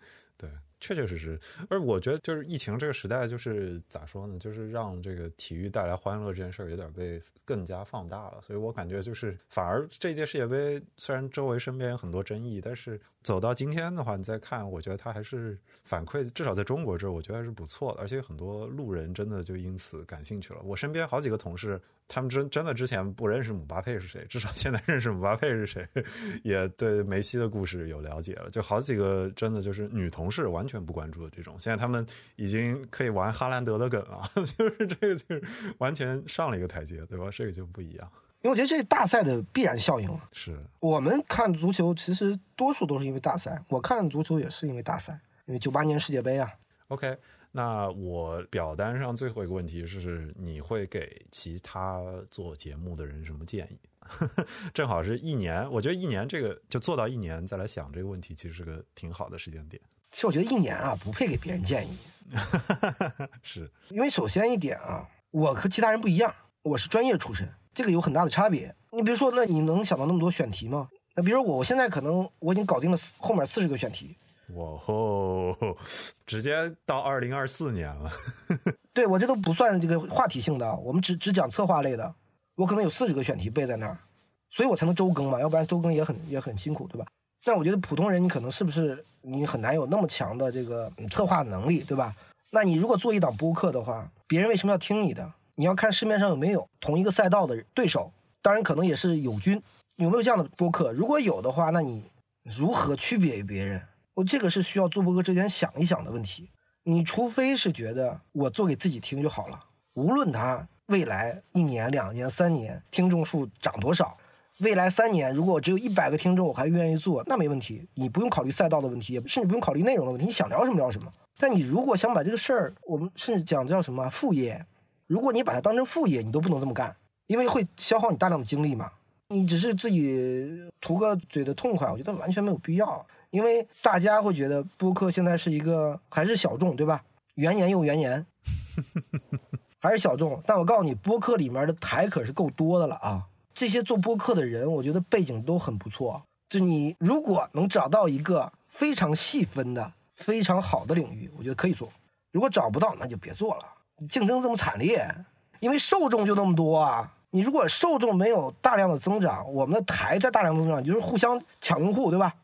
确确实实。而我觉得，就是疫情这个时代，就是咋说呢？就是让这个体育带来欢乐这件事儿有点被更加放大了。所以我感觉，就是反而这届世界杯虽然周围身边有很多争议，但是走到今天的话，你再看，我觉得它还是反馈，至少在中国这儿，我觉得还是不错的。而且很多路人真的就因此感兴趣了。我身边好几个同事。他们真真的之前不认识姆巴佩是谁，至少现在认识姆巴佩是谁，也对梅西的故事有了解了。就好几个真的就是女同事完全不关注的这种，现在他们已经可以玩哈兰德的梗了，就是这个就是完全上了一个台阶，对吧？这个就不一样。因为我觉得这是大赛的必然效应了。是我们看足球，其实多数都是因为大赛。我看足球也是因为大赛，因为九八年世界杯啊。OK。那我表单上最后一个问题是：你会给其他做节目的人什么建议？正好是一年，我觉得一年这个就做到一年再来想这个问题，其实是个挺好的时间点。其实我觉得一年啊，不配给别人建议，是因为首先一点啊，我和其他人不一样，我是专业出身，这个有很大的差别。你比如说，那你能想到那么多选题吗？那比如说我，我现在可能我已经搞定了四后面四十个选题，哇吼，直接到二零二四年了。对我这都不算这个话题性的，我们只只讲策划类的，我可能有四十个选题背在那儿，所以我才能周更嘛，要不然周更也很也很辛苦，对吧？但我觉得普通人你可能是不是你很难有那么强的这个策划能力，对吧？那你如果做一档播客的话，别人为什么要听你的？你要看市面上有没有同一个赛道的对手，当然可能也是友军，有没有这样的播客？如果有的话，那你如何区别于别人？我这个是需要做播客之前想一想的问题。你除非是觉得我做给自己听就好了，无论他未来一年、两年、三年听众数涨多少，未来三年如果我只有一百个听众，我还愿意做，那没问题。你不用考虑赛道的问题，也甚至不用考虑内容的问题，你想聊什么聊什么。但你如果想把这个事儿，我们甚至讲叫什么副业，如果你把它当成副业，你都不能这么干，因为会消耗你大量的精力嘛。你只是自己图个嘴的痛快，我觉得完全没有必要。因为大家会觉得播客现在是一个还是小众，对吧？元年又元年，还是小众。但我告诉你，播客里面的台可是够多的了啊！这些做播客的人，我觉得背景都很不错。就你如果能找到一个非常细分的、非常好的领域，我觉得可以做。如果找不到，那就别做了。竞争这么惨烈，因为受众就那么多啊。你如果受众没有大量的增长，我们的台在大量增长，就是互相抢用户，对吧？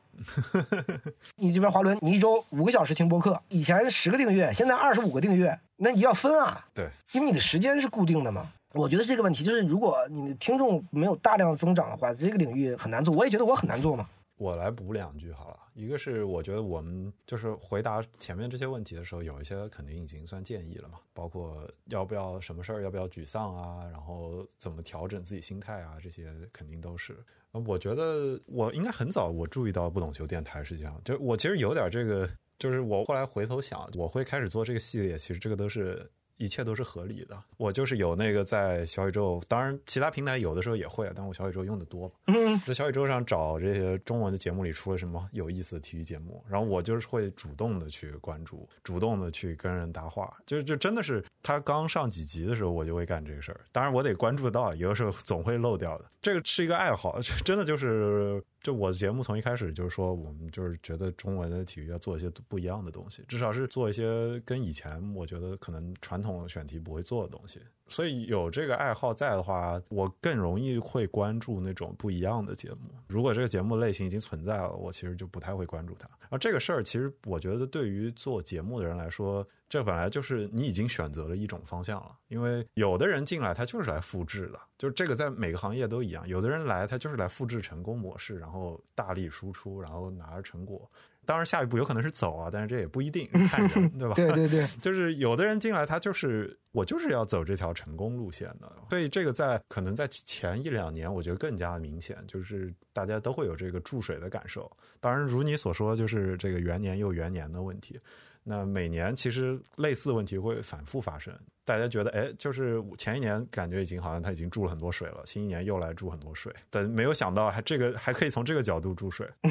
你这边华伦，你一周五个小时听播客，以前十个订阅，现在二十五个订阅，那你要分啊，对，因为你的时间是固定的嘛。我觉得这个问题就是，如果你的听众没有大量的增长的话，这个领域很难做。我也觉得我很难做嘛。我来补两句好了。一个是我觉得我们就是回答前面这些问题的时候，有一些肯定已经算建议了嘛，包括要不要什么事儿，要不要沮丧啊，然后怎么调整自己心态啊，这些肯定都是。我觉得我应该很早我注意到不懂球电台是这样，就是我其实有点这个，就是我后来回头想，我会开始做这个系列，其实这个都是。一切都是合理的。我就是有那个在小宇宙，当然其他平台有的时候也会，但我小宇宙用的多。嗯，在小宇宙上找这些中文的节目里出了什么有意思的体育节目，然后我就是会主动的去关注，主动的去跟人搭话。就就真的是他刚上几集的时候，我就会干这个事儿。当然我得关注到，有的时候总会漏掉的。这个是一个爱好，真的就是。就我的节目从一开始就是说，我们就是觉得中文的体育要做一些不一样的东西，至少是做一些跟以前我觉得可能传统选题不会做的东西。所以有这个爱好在的话，我更容易会关注那种不一样的节目。如果这个节目类型已经存在了，我其实就不太会关注它。而这个事儿，其实我觉得对于做节目的人来说，这本来就是你已经选择了一种方向了。因为有的人进来他就是来复制的，就是这个在每个行业都一样。有的人来他就是来复制成功模式，然后大力输出，然后拿着成果。当然，下一步有可能是走啊，但是这也不一定，看人，对吧？对对对，就是有的人进来，他就是我就是要走这条成功路线的，所以这个在可能在前一两年，我觉得更加明显，就是大家都会有这个注水的感受。当然，如你所说，就是这个元年又元年的问题。那每年其实类似问题会反复发生，大家觉得哎，就是前一年感觉已经好像他已经注了很多水了，新一年又来注很多水，但没有想到还这个还可以从这个角度注水。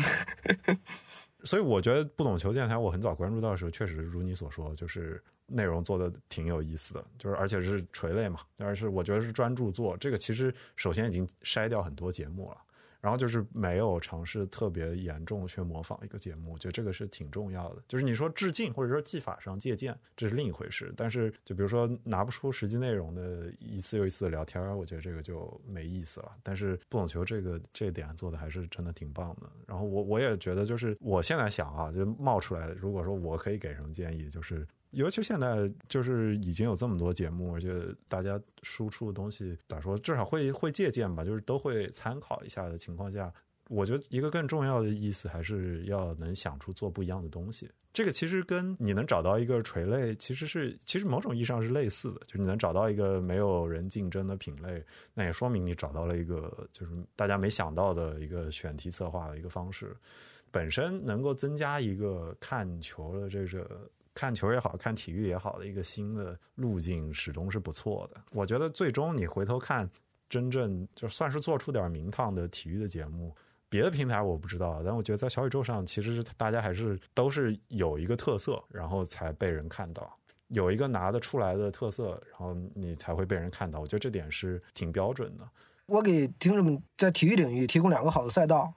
所以我觉得不懂球电台，我很早关注到的时候，确实如你所说，就是内容做的挺有意思的，就是而且是垂类嘛，但是我觉得是专注做这个，其实首先已经筛掉很多节目了。然后就是没有尝试特别严重去模仿一个节目，我觉得这个是挺重要的。就是你说致敬或者说技法上借鉴，这是另一回事。但是就比如说拿不出实际内容的一次又一次的聊天，我觉得这个就没意思了。但是不懂球这个这点做的还是真的挺棒的。然后我我也觉得就是我现在想啊，就冒出来的，如果说我可以给什么建议，就是。尤其现在就是已经有这么多节目，而且大家输出的东西咋说，至少会会借鉴吧，就是都会参考一下的情况下，我觉得一个更重要的意思还是要能想出做不一样的东西。这个其实跟你能找到一个垂类，其实是其实某种意义上是类似的，就是你能找到一个没有人竞争的品类，那也说明你找到了一个就是大家没想到的一个选题策划的一个方式，本身能够增加一个看球的这个。看球也好看体育也好的一个新的路径，始终是不错的。我觉得最终你回头看，真正就算是做出点名堂的体育的节目，别的平台我不知道，但我觉得在小宇宙上，其实是大家还是都是有一个特色，然后才被人看到，有一个拿得出来的特色，然后你才会被人看到。我觉得这点是挺标准的。我给听众们在体育领域提供两个好的赛道，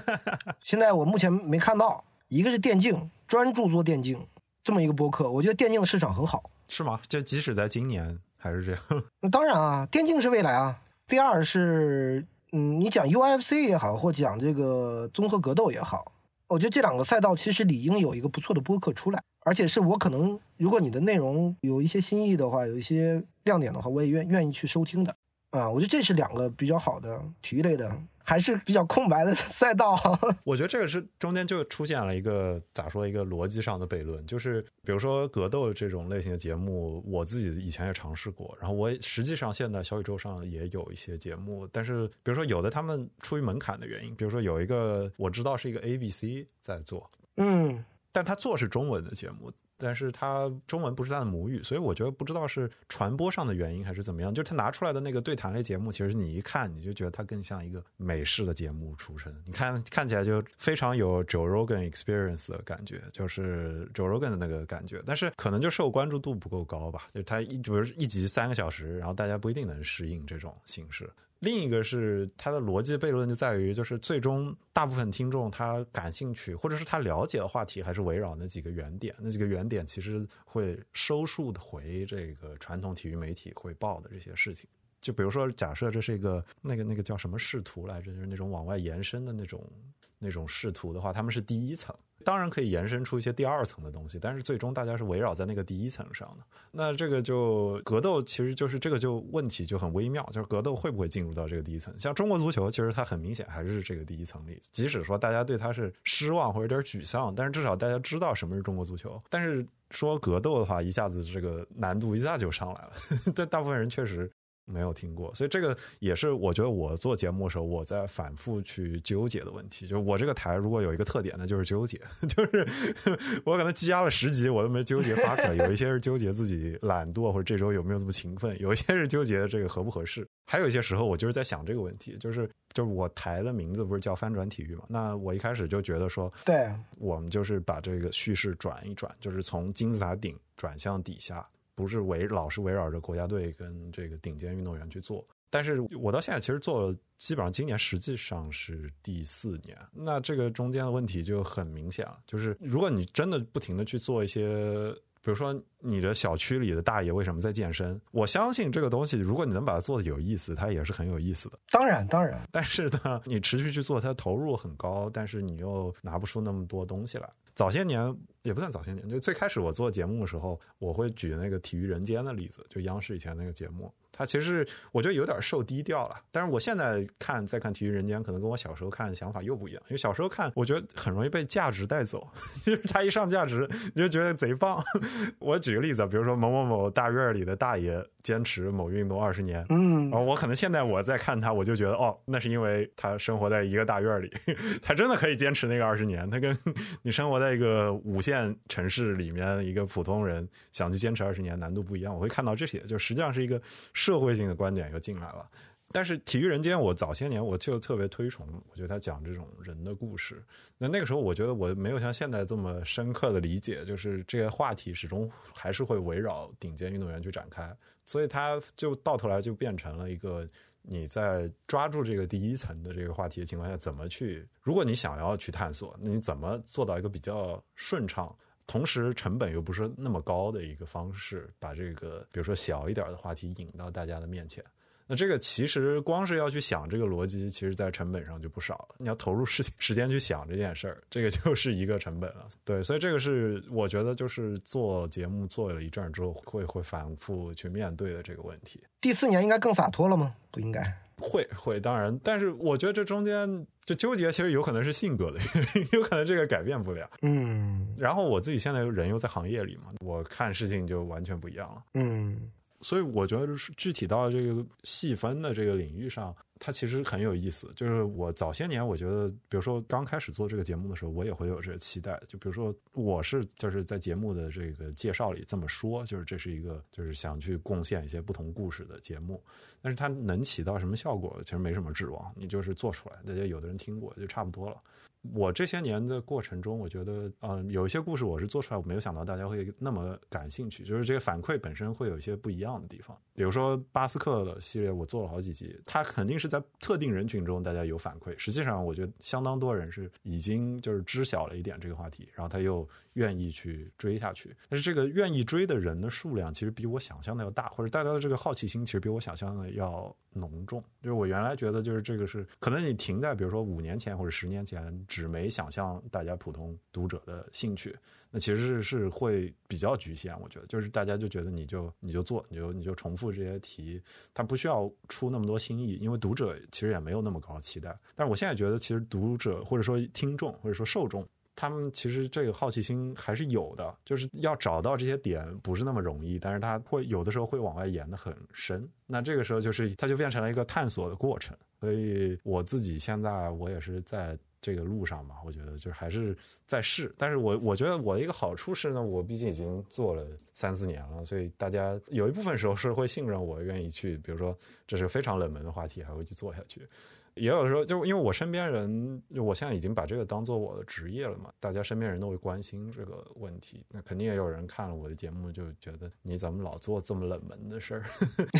现在我目前没看到，一个是电竞，专注做电竞。这么一个播客，我觉得电竞的市场很好，是吗？就即使在今年还是这样？那当然啊，电竞是未来啊。第二是，嗯，你讲 UFC 也好，或讲这个综合格斗也好，我觉得这两个赛道其实理应有一个不错的播客出来，而且是我可能，如果你的内容有一些新意的话，有一些亮点的话，我也愿愿意去收听的。啊，我觉得这是两个比较好的体育类的，还是比较空白的赛道。我觉得这个是中间就出现了一个咋说一个逻辑上的悖论，就是比如说格斗这种类型的节目，我自己以前也尝试过，然后我实际上现在小宇宙上也有一些节目，但是比如说有的他们出于门槛的原因，比如说有一个我知道是一个 ABC 在做，嗯，但他做是中文的节目。但是他中文不是他的母语，所以我觉得不知道是传播上的原因还是怎么样。就是他拿出来的那个对谈类节目，其实你一看你就觉得它更像一个美式的节目出身。你看看起来就非常有 Joe Rogan Experience 的感觉，就是 Joe Rogan 的那个感觉。但是可能就受关注度不够高吧。就他一比如一集三个小时，然后大家不一定能适应这种形式。另一个是它的逻辑悖论，就在于就是最终大部分听众他感兴趣或者是他了解的话题，还是围绕那几个原点。那几个原点其实会收束的回这个传统体育媒体会报的这些事情。就比如说，假设这是一个那个那个叫什么视图来着，就是那种往外延伸的那种那种视图的话，他们是第一层。当然可以延伸出一些第二层的东西，但是最终大家是围绕在那个第一层上的。那这个就格斗，其实就是这个就问题就很微妙，就是格斗会不会进入到这个第一层？像中国足球，其实它很明显还是这个第一层里。即使说大家对它是失望或者有点沮丧，但是至少大家知道什么是中国足球。但是说格斗的话，一下子这个难度一下就上来了。但大部分人确实。没有听过，所以这个也是我觉得我做节目的时候我在反复去纠结的问题。就是我这个台如果有一个特点呢，就是纠结，就是我可能积压了十集，我都没纠结发出来。有一些是纠结自己懒惰，或者这周有没有这么勤奋；有一些是纠结这个合不合适；还有一些时候我就是在想这个问题，就是就是我台的名字不是叫翻转体育嘛？那我一开始就觉得说，对，我们就是把这个叙事转一转，就是从金字塔顶转向底下。不是围老是围绕着国家队跟这个顶尖运动员去做，但是我到现在其实做了，基本上今年实际上是第四年，那这个中间的问题就很明显了，就是如果你真的不停的去做一些，比如说你的小区里的大爷为什么在健身，我相信这个东西，如果你能把它做的有意思，它也是很有意思的。当然，当然，但是呢，你持续去做，它投入很高，但是你又拿不出那么多东西来。早些年也不算早些年，就最开始我做节目的时候，我会举那个《体育人间》的例子，就央视以前那个节目。它其实我觉得有点受低调了，但是我现在看再看《体育人间》，可能跟我小时候看的想法又不一样。因为小时候看，我觉得很容易被价值带走，就是他一上价值，你就觉得贼棒。我举个例子，比如说某某某大院里的大爷坚持某运动二十年，嗯，我可能现在我在看他，我就觉得哦，那是因为他生活在一个大院里，他真的可以坚持那个二十年。他跟你生活在一个五线城市里面一个普通人想去坚持二十年，难度不一样。我会看到这些，就实际上是一个。社会性的观点又进来了，但是《体育人间》我早些年我就特别推崇，我觉得他讲这种人的故事。那那个时候我觉得我没有像现在这么深刻的理解，就是这个话题始终还是会围绕顶尖运动员去展开，所以他就到头来就变成了一个你在抓住这个第一层的这个话题的情况下，怎么去？如果你想要去探索，那你怎么做到一个比较顺畅？同时，成本又不是那么高的一个方式，把这个比如说小一点的话题引到大家的面前。那这个其实光是要去想这个逻辑，其实在成本上就不少了。你要投入时 时间去想这件事儿，这个就是一个成本了。对，所以这个是我觉得就是做节目做了一阵之后，会会反复去面对的这个问题。第四年应该更洒脱了吗？不应该。会会，当然，但是我觉得这中间就纠结，其实有可能是性格的，有可能这个改变不了。嗯然后我自己现在人又在行业里嘛，我看事情就完全不一样了。嗯所以我觉得是具体到这个细分的这个领域上，它其实很有意思。就是我早些年，我觉得，比如说刚开始做这个节目的时候，我也会有这个期待。就比如说，我是就是在节目的这个介绍里这么说，就是这是一个就是想去贡献一些不同故事的节目，但是它能起到什么效果，其实没什么指望。你就是做出来，大家有的人听过就差不多了。我这些年的过程中，我觉得，嗯、有一些故事我是做出来，我没有想到大家会那么感兴趣，就是这个反馈本身会有一些不一样的地方。比如说巴斯克的系列，我做了好几集，它肯定是在特定人群中大家有反馈。实际上，我觉得相当多人是已经就是知晓了一点这个话题，然后他又愿意去追下去。但是这个愿意追的人的数量，其实比我想象的要大，或者大家的这个好奇心其实比我想象的要浓重。就是我原来觉得，就是这个是可能你停在比如说五年前或者十年前，只没想象大家普通读者的兴趣，那其实是会比较局限。我觉得就是大家就觉得你就你就做，你就你就重复这些题，它不需要出那么多新意，因为读者其实也没有那么高期待。但是我现在觉得，其实读者或者说听众或者说受众。他们其实这个好奇心还是有的，就是要找到这些点不是那么容易，但是他会有的时候会往外延的很深。那这个时候就是它就变成了一个探索的过程。所以我自己现在我也是在这个路上嘛，我觉得就是还是在试。但是我我觉得我的一个好处是呢，我毕竟已经做了三四年了，所以大家有一部分时候是会信任我，愿意去，比如说这是非常冷门的话题，还会去做下去。也有时候，就因为我身边人，就我现在已经把这个当做我的职业了嘛，大家身边人都会关心这个问题。那肯定也有人看了我的节目，就觉得你怎么老做这么冷门的事儿？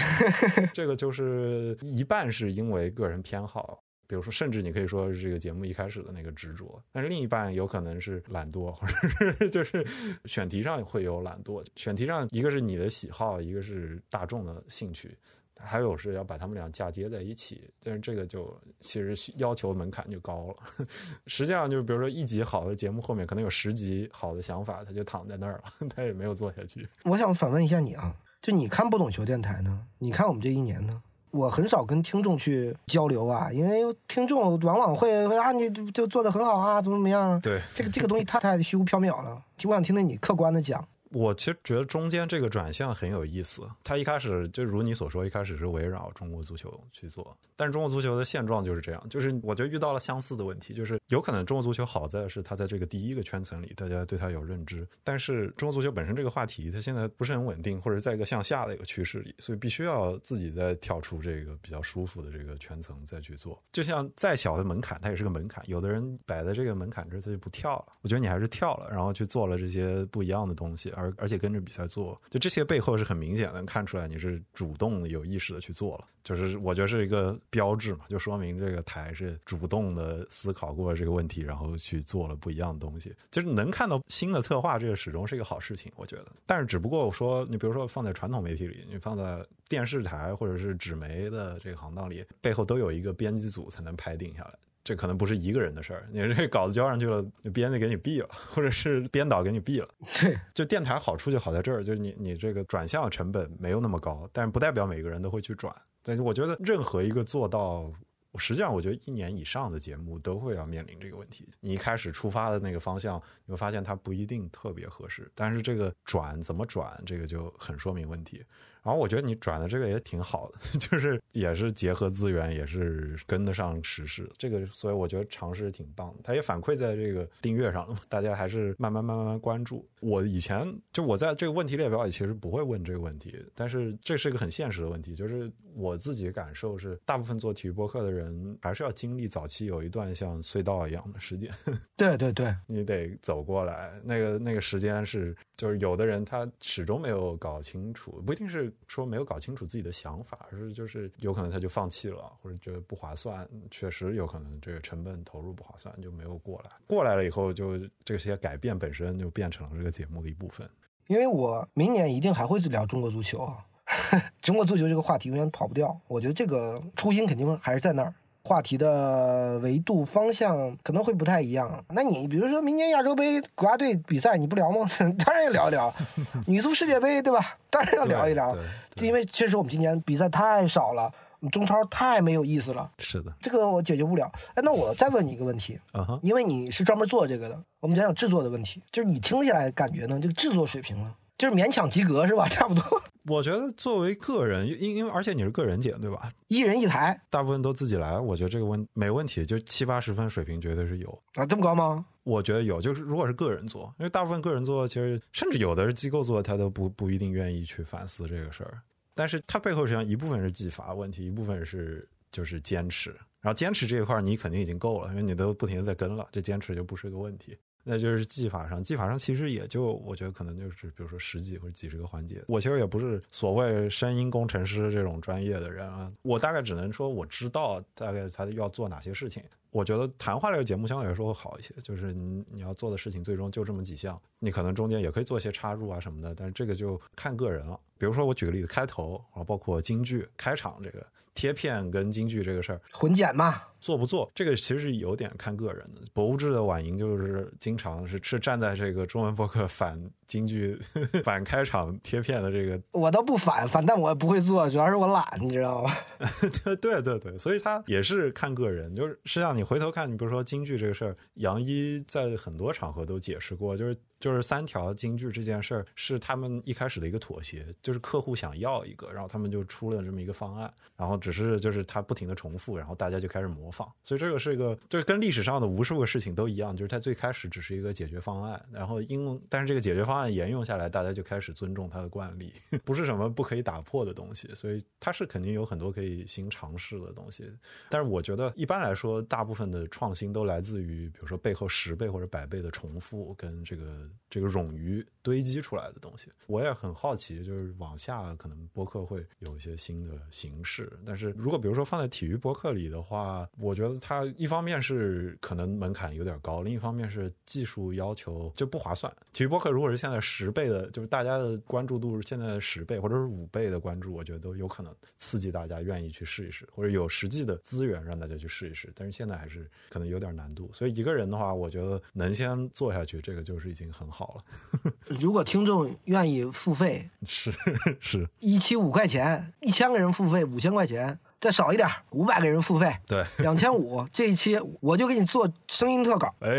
这个就是一半是因为个人偏好，比如说，甚至你可以说是这个节目一开始的那个执着，但是另一半有可能是懒惰，或者是 就是选题上会有懒惰。选题上一个是你的喜好，一个是大众的兴趣。还有是要把他们俩嫁接在一起，但是这个就其实要求门槛就高了。实际上就是比如说一集好的节目后面可能有十集好的想法，他就躺在那儿了，他也没有做下去。我想反问一下你啊，就你看不懂球电台呢？你看我们这一年呢？我很少跟听众去交流啊，因为听众往往会会啊，你就就做的很好啊，怎么怎么样啊？对，这个这个东西太太虚无缥缈了，我想听听你客观的讲。我其实觉得中间这个转向很有意思。它一开始就如你所说，一开始是围绕中国足球去做，但是中国足球的现状就是这样，就是我觉得遇到了相似的问题，就是有可能中国足球好在是它在这个第一个圈层里，大家对它有认知，但是中国足球本身这个话题，它现在不是很稳定，或者在一个向下的一个趋势里，所以必须要自己再跳出这个比较舒服的这个圈层再去做。就像再小的门槛，它也是个门槛，有的人摆在这个门槛这，他就不跳了。我觉得你还是跳了，然后去做了这些不一样的东西，而而而且跟着比赛。做，就这些背后是很明显的看出来你是主动、有意识的去做了，就是我觉得是一个标志嘛，就说明这个台是主动的思考过这个问题，然后去做了不一样的东西。就是能看到新的策划，这个始终是一个好事情，我觉得。但是只不过说，你比如说放在传统媒体里，你放在电视台或者是纸媒的这个行当里，背后都有一个编辑组才能拍定下来。这可能不是一个人的事儿，你这稿子交上去了，编辑给你毙了，或者是编导给你毙了。对，就电台好处就好在这儿，就是你你这个转向成本没有那么高，但是不代表每个人都会去转。但是我觉得任何一个做到，实际上我觉得一年以上的节目都会要面临这个问题。你一开始出发的那个方向，你会发现它不一定特别合适，但是这个转怎么转，这个就很说明问题。然后我觉得你转的这个也挺好的，就是也是结合资源，也是跟得上时事。这个，所以我觉得尝试挺棒的。它也反馈在这个订阅上了，大家还是慢慢慢慢慢关注。我以前就我在这个问题列表里其实不会问这个问题，但是这是一个很现实的问题，就是我自己感受是，大部分做体育播客的人还是要经历早期有一段像隧道一样的时间。对对对，你得走过来，那个那个时间是，就是有的人他始终没有搞清楚，不一定是。说没有搞清楚自己的想法，而是就是有可能他就放弃了，或者觉得不划算，确实有可能这个成本投入不划算，就没有过来。过来了以后，就这些改变本身就变成了这个节目的一部分。因为我明年一定还会聊中国足球啊，中国足球这个话题永远跑不掉。我觉得这个初心肯定还是在那儿。话题的维度方向可能会不太一样。那你比如说明年亚洲杯国家队比赛，你不聊吗？当然要聊一聊。女足世界杯，对吧？当然要聊一聊。因为确实我们今年比赛太少了，你中超太没有意思了，是的，这个我解决不了。哎，那我再问你一个问题，啊哈，因为你是专门做这个的，我们讲讲制作的问题，就是你听起来感觉呢，这个制作水平呢，就是勉强及格是吧？差不多，我觉得作为个人，因因为而且你是个人剪对吧？一人一台大部分都自己来，我觉得这个问没问题，就七八十分水平绝对是有。啊，这么高吗？我觉得有，就是如果是个人做，因为大部分个人做，其实甚至有的是机构做，他都不不一定愿意去反思这个事儿。但是它背后实际上一部分是技法问题，一部分是就是坚持。然后坚持这一块儿你肯定已经够了，因为你都不停的在跟了，这坚持就不是个问题。那就是技法上，技法上其实也就我觉得可能就是比如说十几或者几十个环节。我其实也不是所谓声音工程师这种专业的人啊，我大概只能说我知道大概他要做哪些事情。我觉得谈话类的节目相对来说会好一些，就是你你要做的事情最终就这么几项，你可能中间也可以做一些插入啊什么的，但是这个就看个人了。比如说我举个例子，开头啊，包括京剧开场这个贴片跟京剧这个事儿，混剪嘛，做不做，这个其实是有点看个人的。博物志的婉莹就是经常是是站在这个中文博客反京剧、反开场贴片的这个，我倒不反，反但我也不会做，主要是我懒，你知道吗？对对对对，所以他也是看个人。就是实际上你回头看，你比如说京剧这个事儿，杨一在很多场合都解释过，就是就是三条京剧这件事儿是他们一开始的一个妥协，就是客户想要一个，然后他们就出了这么一个方案，然后只是就是他不停的重复，然后大家就开始模仿。所以这个是一个，就是跟历史上的无数个事情都一样，就是它最开始只是一个解决方案，然后因但是这个解决方案沿用下来，大家就开始尊重它的惯例，不是什么不可以打破的东西，所以它是肯定有很多可以新尝试的东西。但是我觉得一般来说，大部分的创新都来自于，比如说背后十倍或者百倍的重复跟这个这个冗余堆积出来的东西。我也很好奇，就是往下可能播客会有一些新的形式。但是如果比如说放在体育播客里的话，我觉得它一方面是可能门槛有点高，另一方面是技术要求就不划算。体育播客如果是现在十倍的，就是大家的关注度是现在的十倍或者是五倍的关注，我觉得都有可能刺激大家愿意去试一试，或者有实际的资源让大家去试一试。但是现在还是可能有点难度，所以一个人的话，我觉得能先做下去，这个就是已经很好了。如果听众愿意付费，是 是，一期五块钱，一千个人付费五千块钱，再少一点五百个人付费对，两千五，这一期我就给你做声音特稿，哎，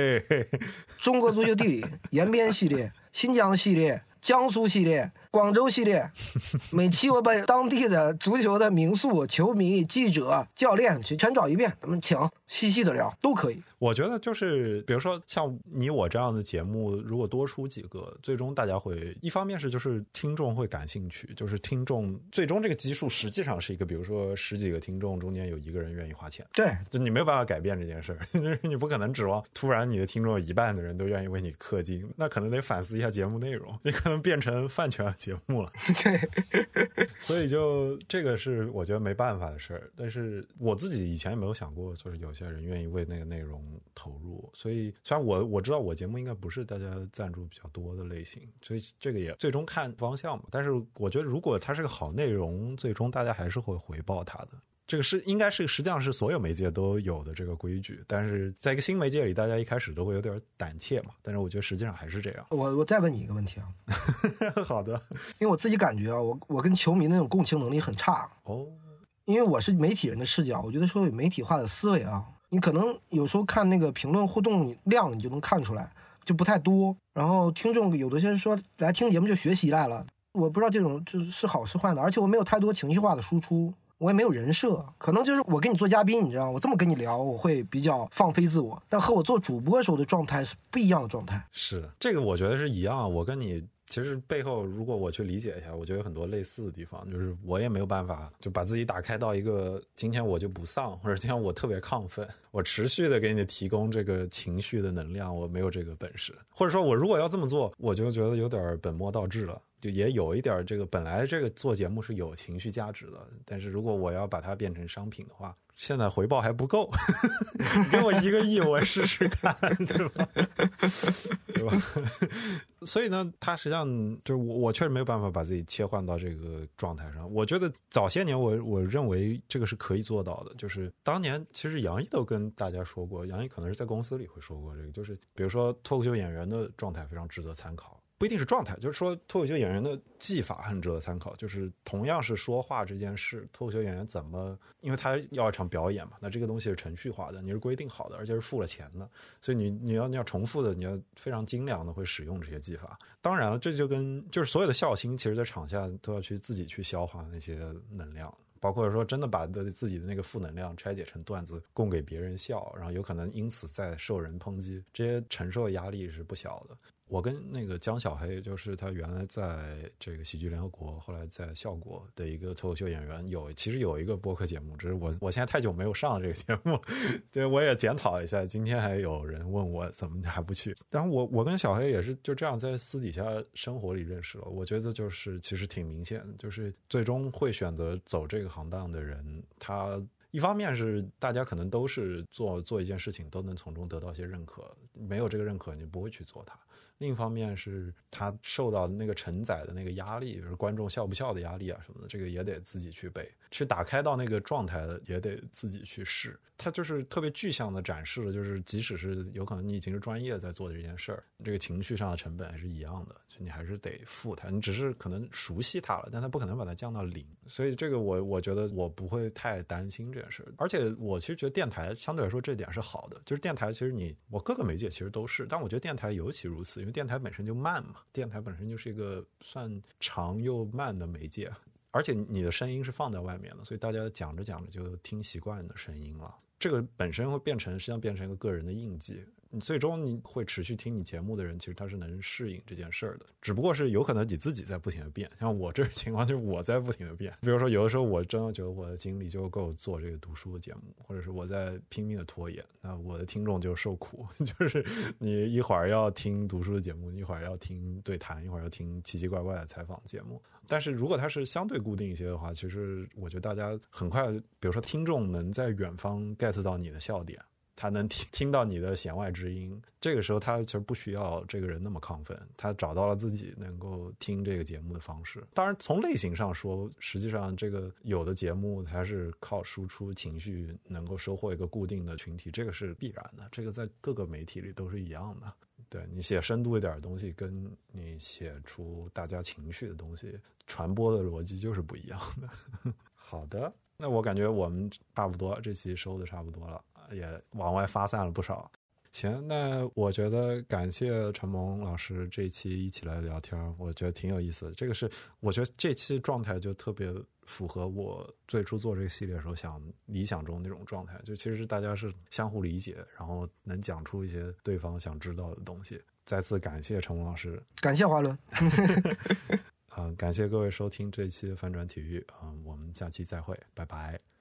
中国足球地理延边系列、新疆系列、江苏系列、广州系列，每期我把当地的足球的名宿、球迷、记者、教练去全找一遍，咱们请细细的聊，都可以。我觉得就是，比如说像你我这样的节目，如果多出几个，最终大家会一方面是就是听众会感兴趣，就是听众最终这个基数实际上是一个，比如说十几个听众中间有一个人愿意花钱，对，就你没有办法改变这件事儿，就是你不可能指望突然你的听众有一半的人都愿意为你氪金，那可能得反思一下节目内容，你可能变成饭圈节目了。对，所以就这个是我觉得没办法的事儿，但是我自己以前也没有想过，就是有些人愿意为那个内容投入。所以虽然我我知道我节目应该不是大家赞助比较多的类型，所以这个也最终看方向嘛。但是我觉得如果它是个好内容，最终大家还是会回报它的。这个是应该是实际上是所有媒介都有的这个规矩，但是在一个新媒介里，大家一开始都会有点胆怯嘛。但是我觉得实际上还是这样。我我再问你一个问题啊，好的，因为我自己感觉啊，我我跟球迷那种共情能力很差，哦，因为我是媒体人的视角，我觉得说有媒体化的思维啊，你可能有时候看那个评论互动量，你就能看出来，就不太多。然后听众有的些人说来听节目就学习来了，我不知道这种就是是好是坏的，而且我没有太多情绪化的输出。我也没有人设，可能就是我跟你做嘉宾，你知道，我这么跟你聊，我会比较放飞自我，但和我做主播时候的状态是不一样的状态。是这个，我觉得是一样。我跟你其实背后，如果我去理解一下，我觉得有很多类似的地方。就是我也没有办法就把自己打开到一个今天我就不丧，或者今天我特别亢奋，我持续的给你提供这个情绪的能量，我没有这个本事。或者说我如果要这么做，我就觉得有点本末倒置了。就也有一点这个，本来这个做节目是有情绪价值的，但是如果我要把它变成商品的话，现在回报还不够，你 给我一个亿，我试试看，对吧？对吧？所以呢，他实际上就是我，我确实没有办法把自己切换到这个状态上。我觉得早些年我我认为这个是可以做到的，就是当年其实杨毅都跟大家说过，杨毅可能是在公司里会说过这个，就是比如说脱口秀演员的状态非常值得参考。不一定是状态，就是说脱口秀演员的技法很值得参考。就是同样是说话这件事，脱口秀演员怎么，因为他要一场表演嘛，那这个东西是程序化的，你是规定好的，而且是付了钱的，所以你你要你要重复的，你要非常精良的会使用这些技法。当然了，这就跟就是所有的笑星，其实在场下都要去自己去消化那些能量。包括说真的把的自己的那个负能量拆解成段子供给别人笑，然后有可能因此再受人抨击，这些承受的压力是不小的。我跟那个江小黑，就是他原来在这个喜剧联合国，后来在效果的一个脱口秀演员，有其实有一个播客节目，只是我我现在太久没有上这个节目，对我也检讨一下。今天还有人问我怎么还不去，然后我我跟小黑也是就这样在私底下生活里认识了。我觉得就是其实挺明显，就是最终会选择走这个行当的人，他一方面是大家可能都是做做一件事情都能从中得到一些认可，没有这个认可你不会去做它。另一方面是他受到那个承载的那个压力，比如观众笑不笑的压力啊什么的，这个也得自己去背，去打开到那个状态的也得自己去试。他就是特别具象的展示了，就是即使是有可能你已经是专业在做这件事儿，这个情绪上的成本还是一样的，就你还是得付它。你只是可能熟悉它了，但它不可能把它降到零。所以这个我我觉得我不会太担心这件事。而且我其实觉得电台相对来说这点是好的，就是电台其实你我各个媒介其实都是，但我觉得电台尤其如此。因为电台本身就慢嘛，电台本身就是一个算长又慢的媒介，而且你的声音是放在外面的，所以大家讲着讲着就听习惯的声音了。这个本身会变成实际上变成一个个人的印记。你最终你会持续听你节目的人，其实他是能适应这件事儿的，只不过是有可能你自己在不停的变。像我这种情况就是我在不停的变。比如说有的时候我真的觉得我的精力就够做这个读书的节目，或者是我在拼命的拖延，那我的听众就受苦。就是你一会儿要听读书的节目，一会儿要听对谈，一会儿要听奇奇怪怪的采访节目。但是如果它是相对固定一些的话，其实我觉得大家很快，比如说听众能在远方 get 到你的笑点。他能听听到你的弦外之音，这个时候他其实不需要这个人那么亢奋，他找到了自己能够听这个节目的方式。当然，从类型上说，实际上这个有的节目它是靠输出情绪能够收获一个固定的群体，这个是必然的。这个在各个媒体里都是一样的。对你写深度一点的东西，跟你写出大家情绪的东西，传播的逻辑就是不一样的。好的，那我感觉我们差不多，这期收的差不多了。也往外发散了不少。行，那我觉得感谢陈萌老师这一期一起来聊天，我觉得挺有意思的。这个是我觉得这期状态就特别符合我最初做这个系列时候想理想中那种状态，就其实是大家是相互理解，然后能讲出一些对方想知道的东西。再次感谢陈萌老师，感谢华伦。嗯，感谢各位收听这一期的翻转体育，嗯，我们下期再会，拜拜。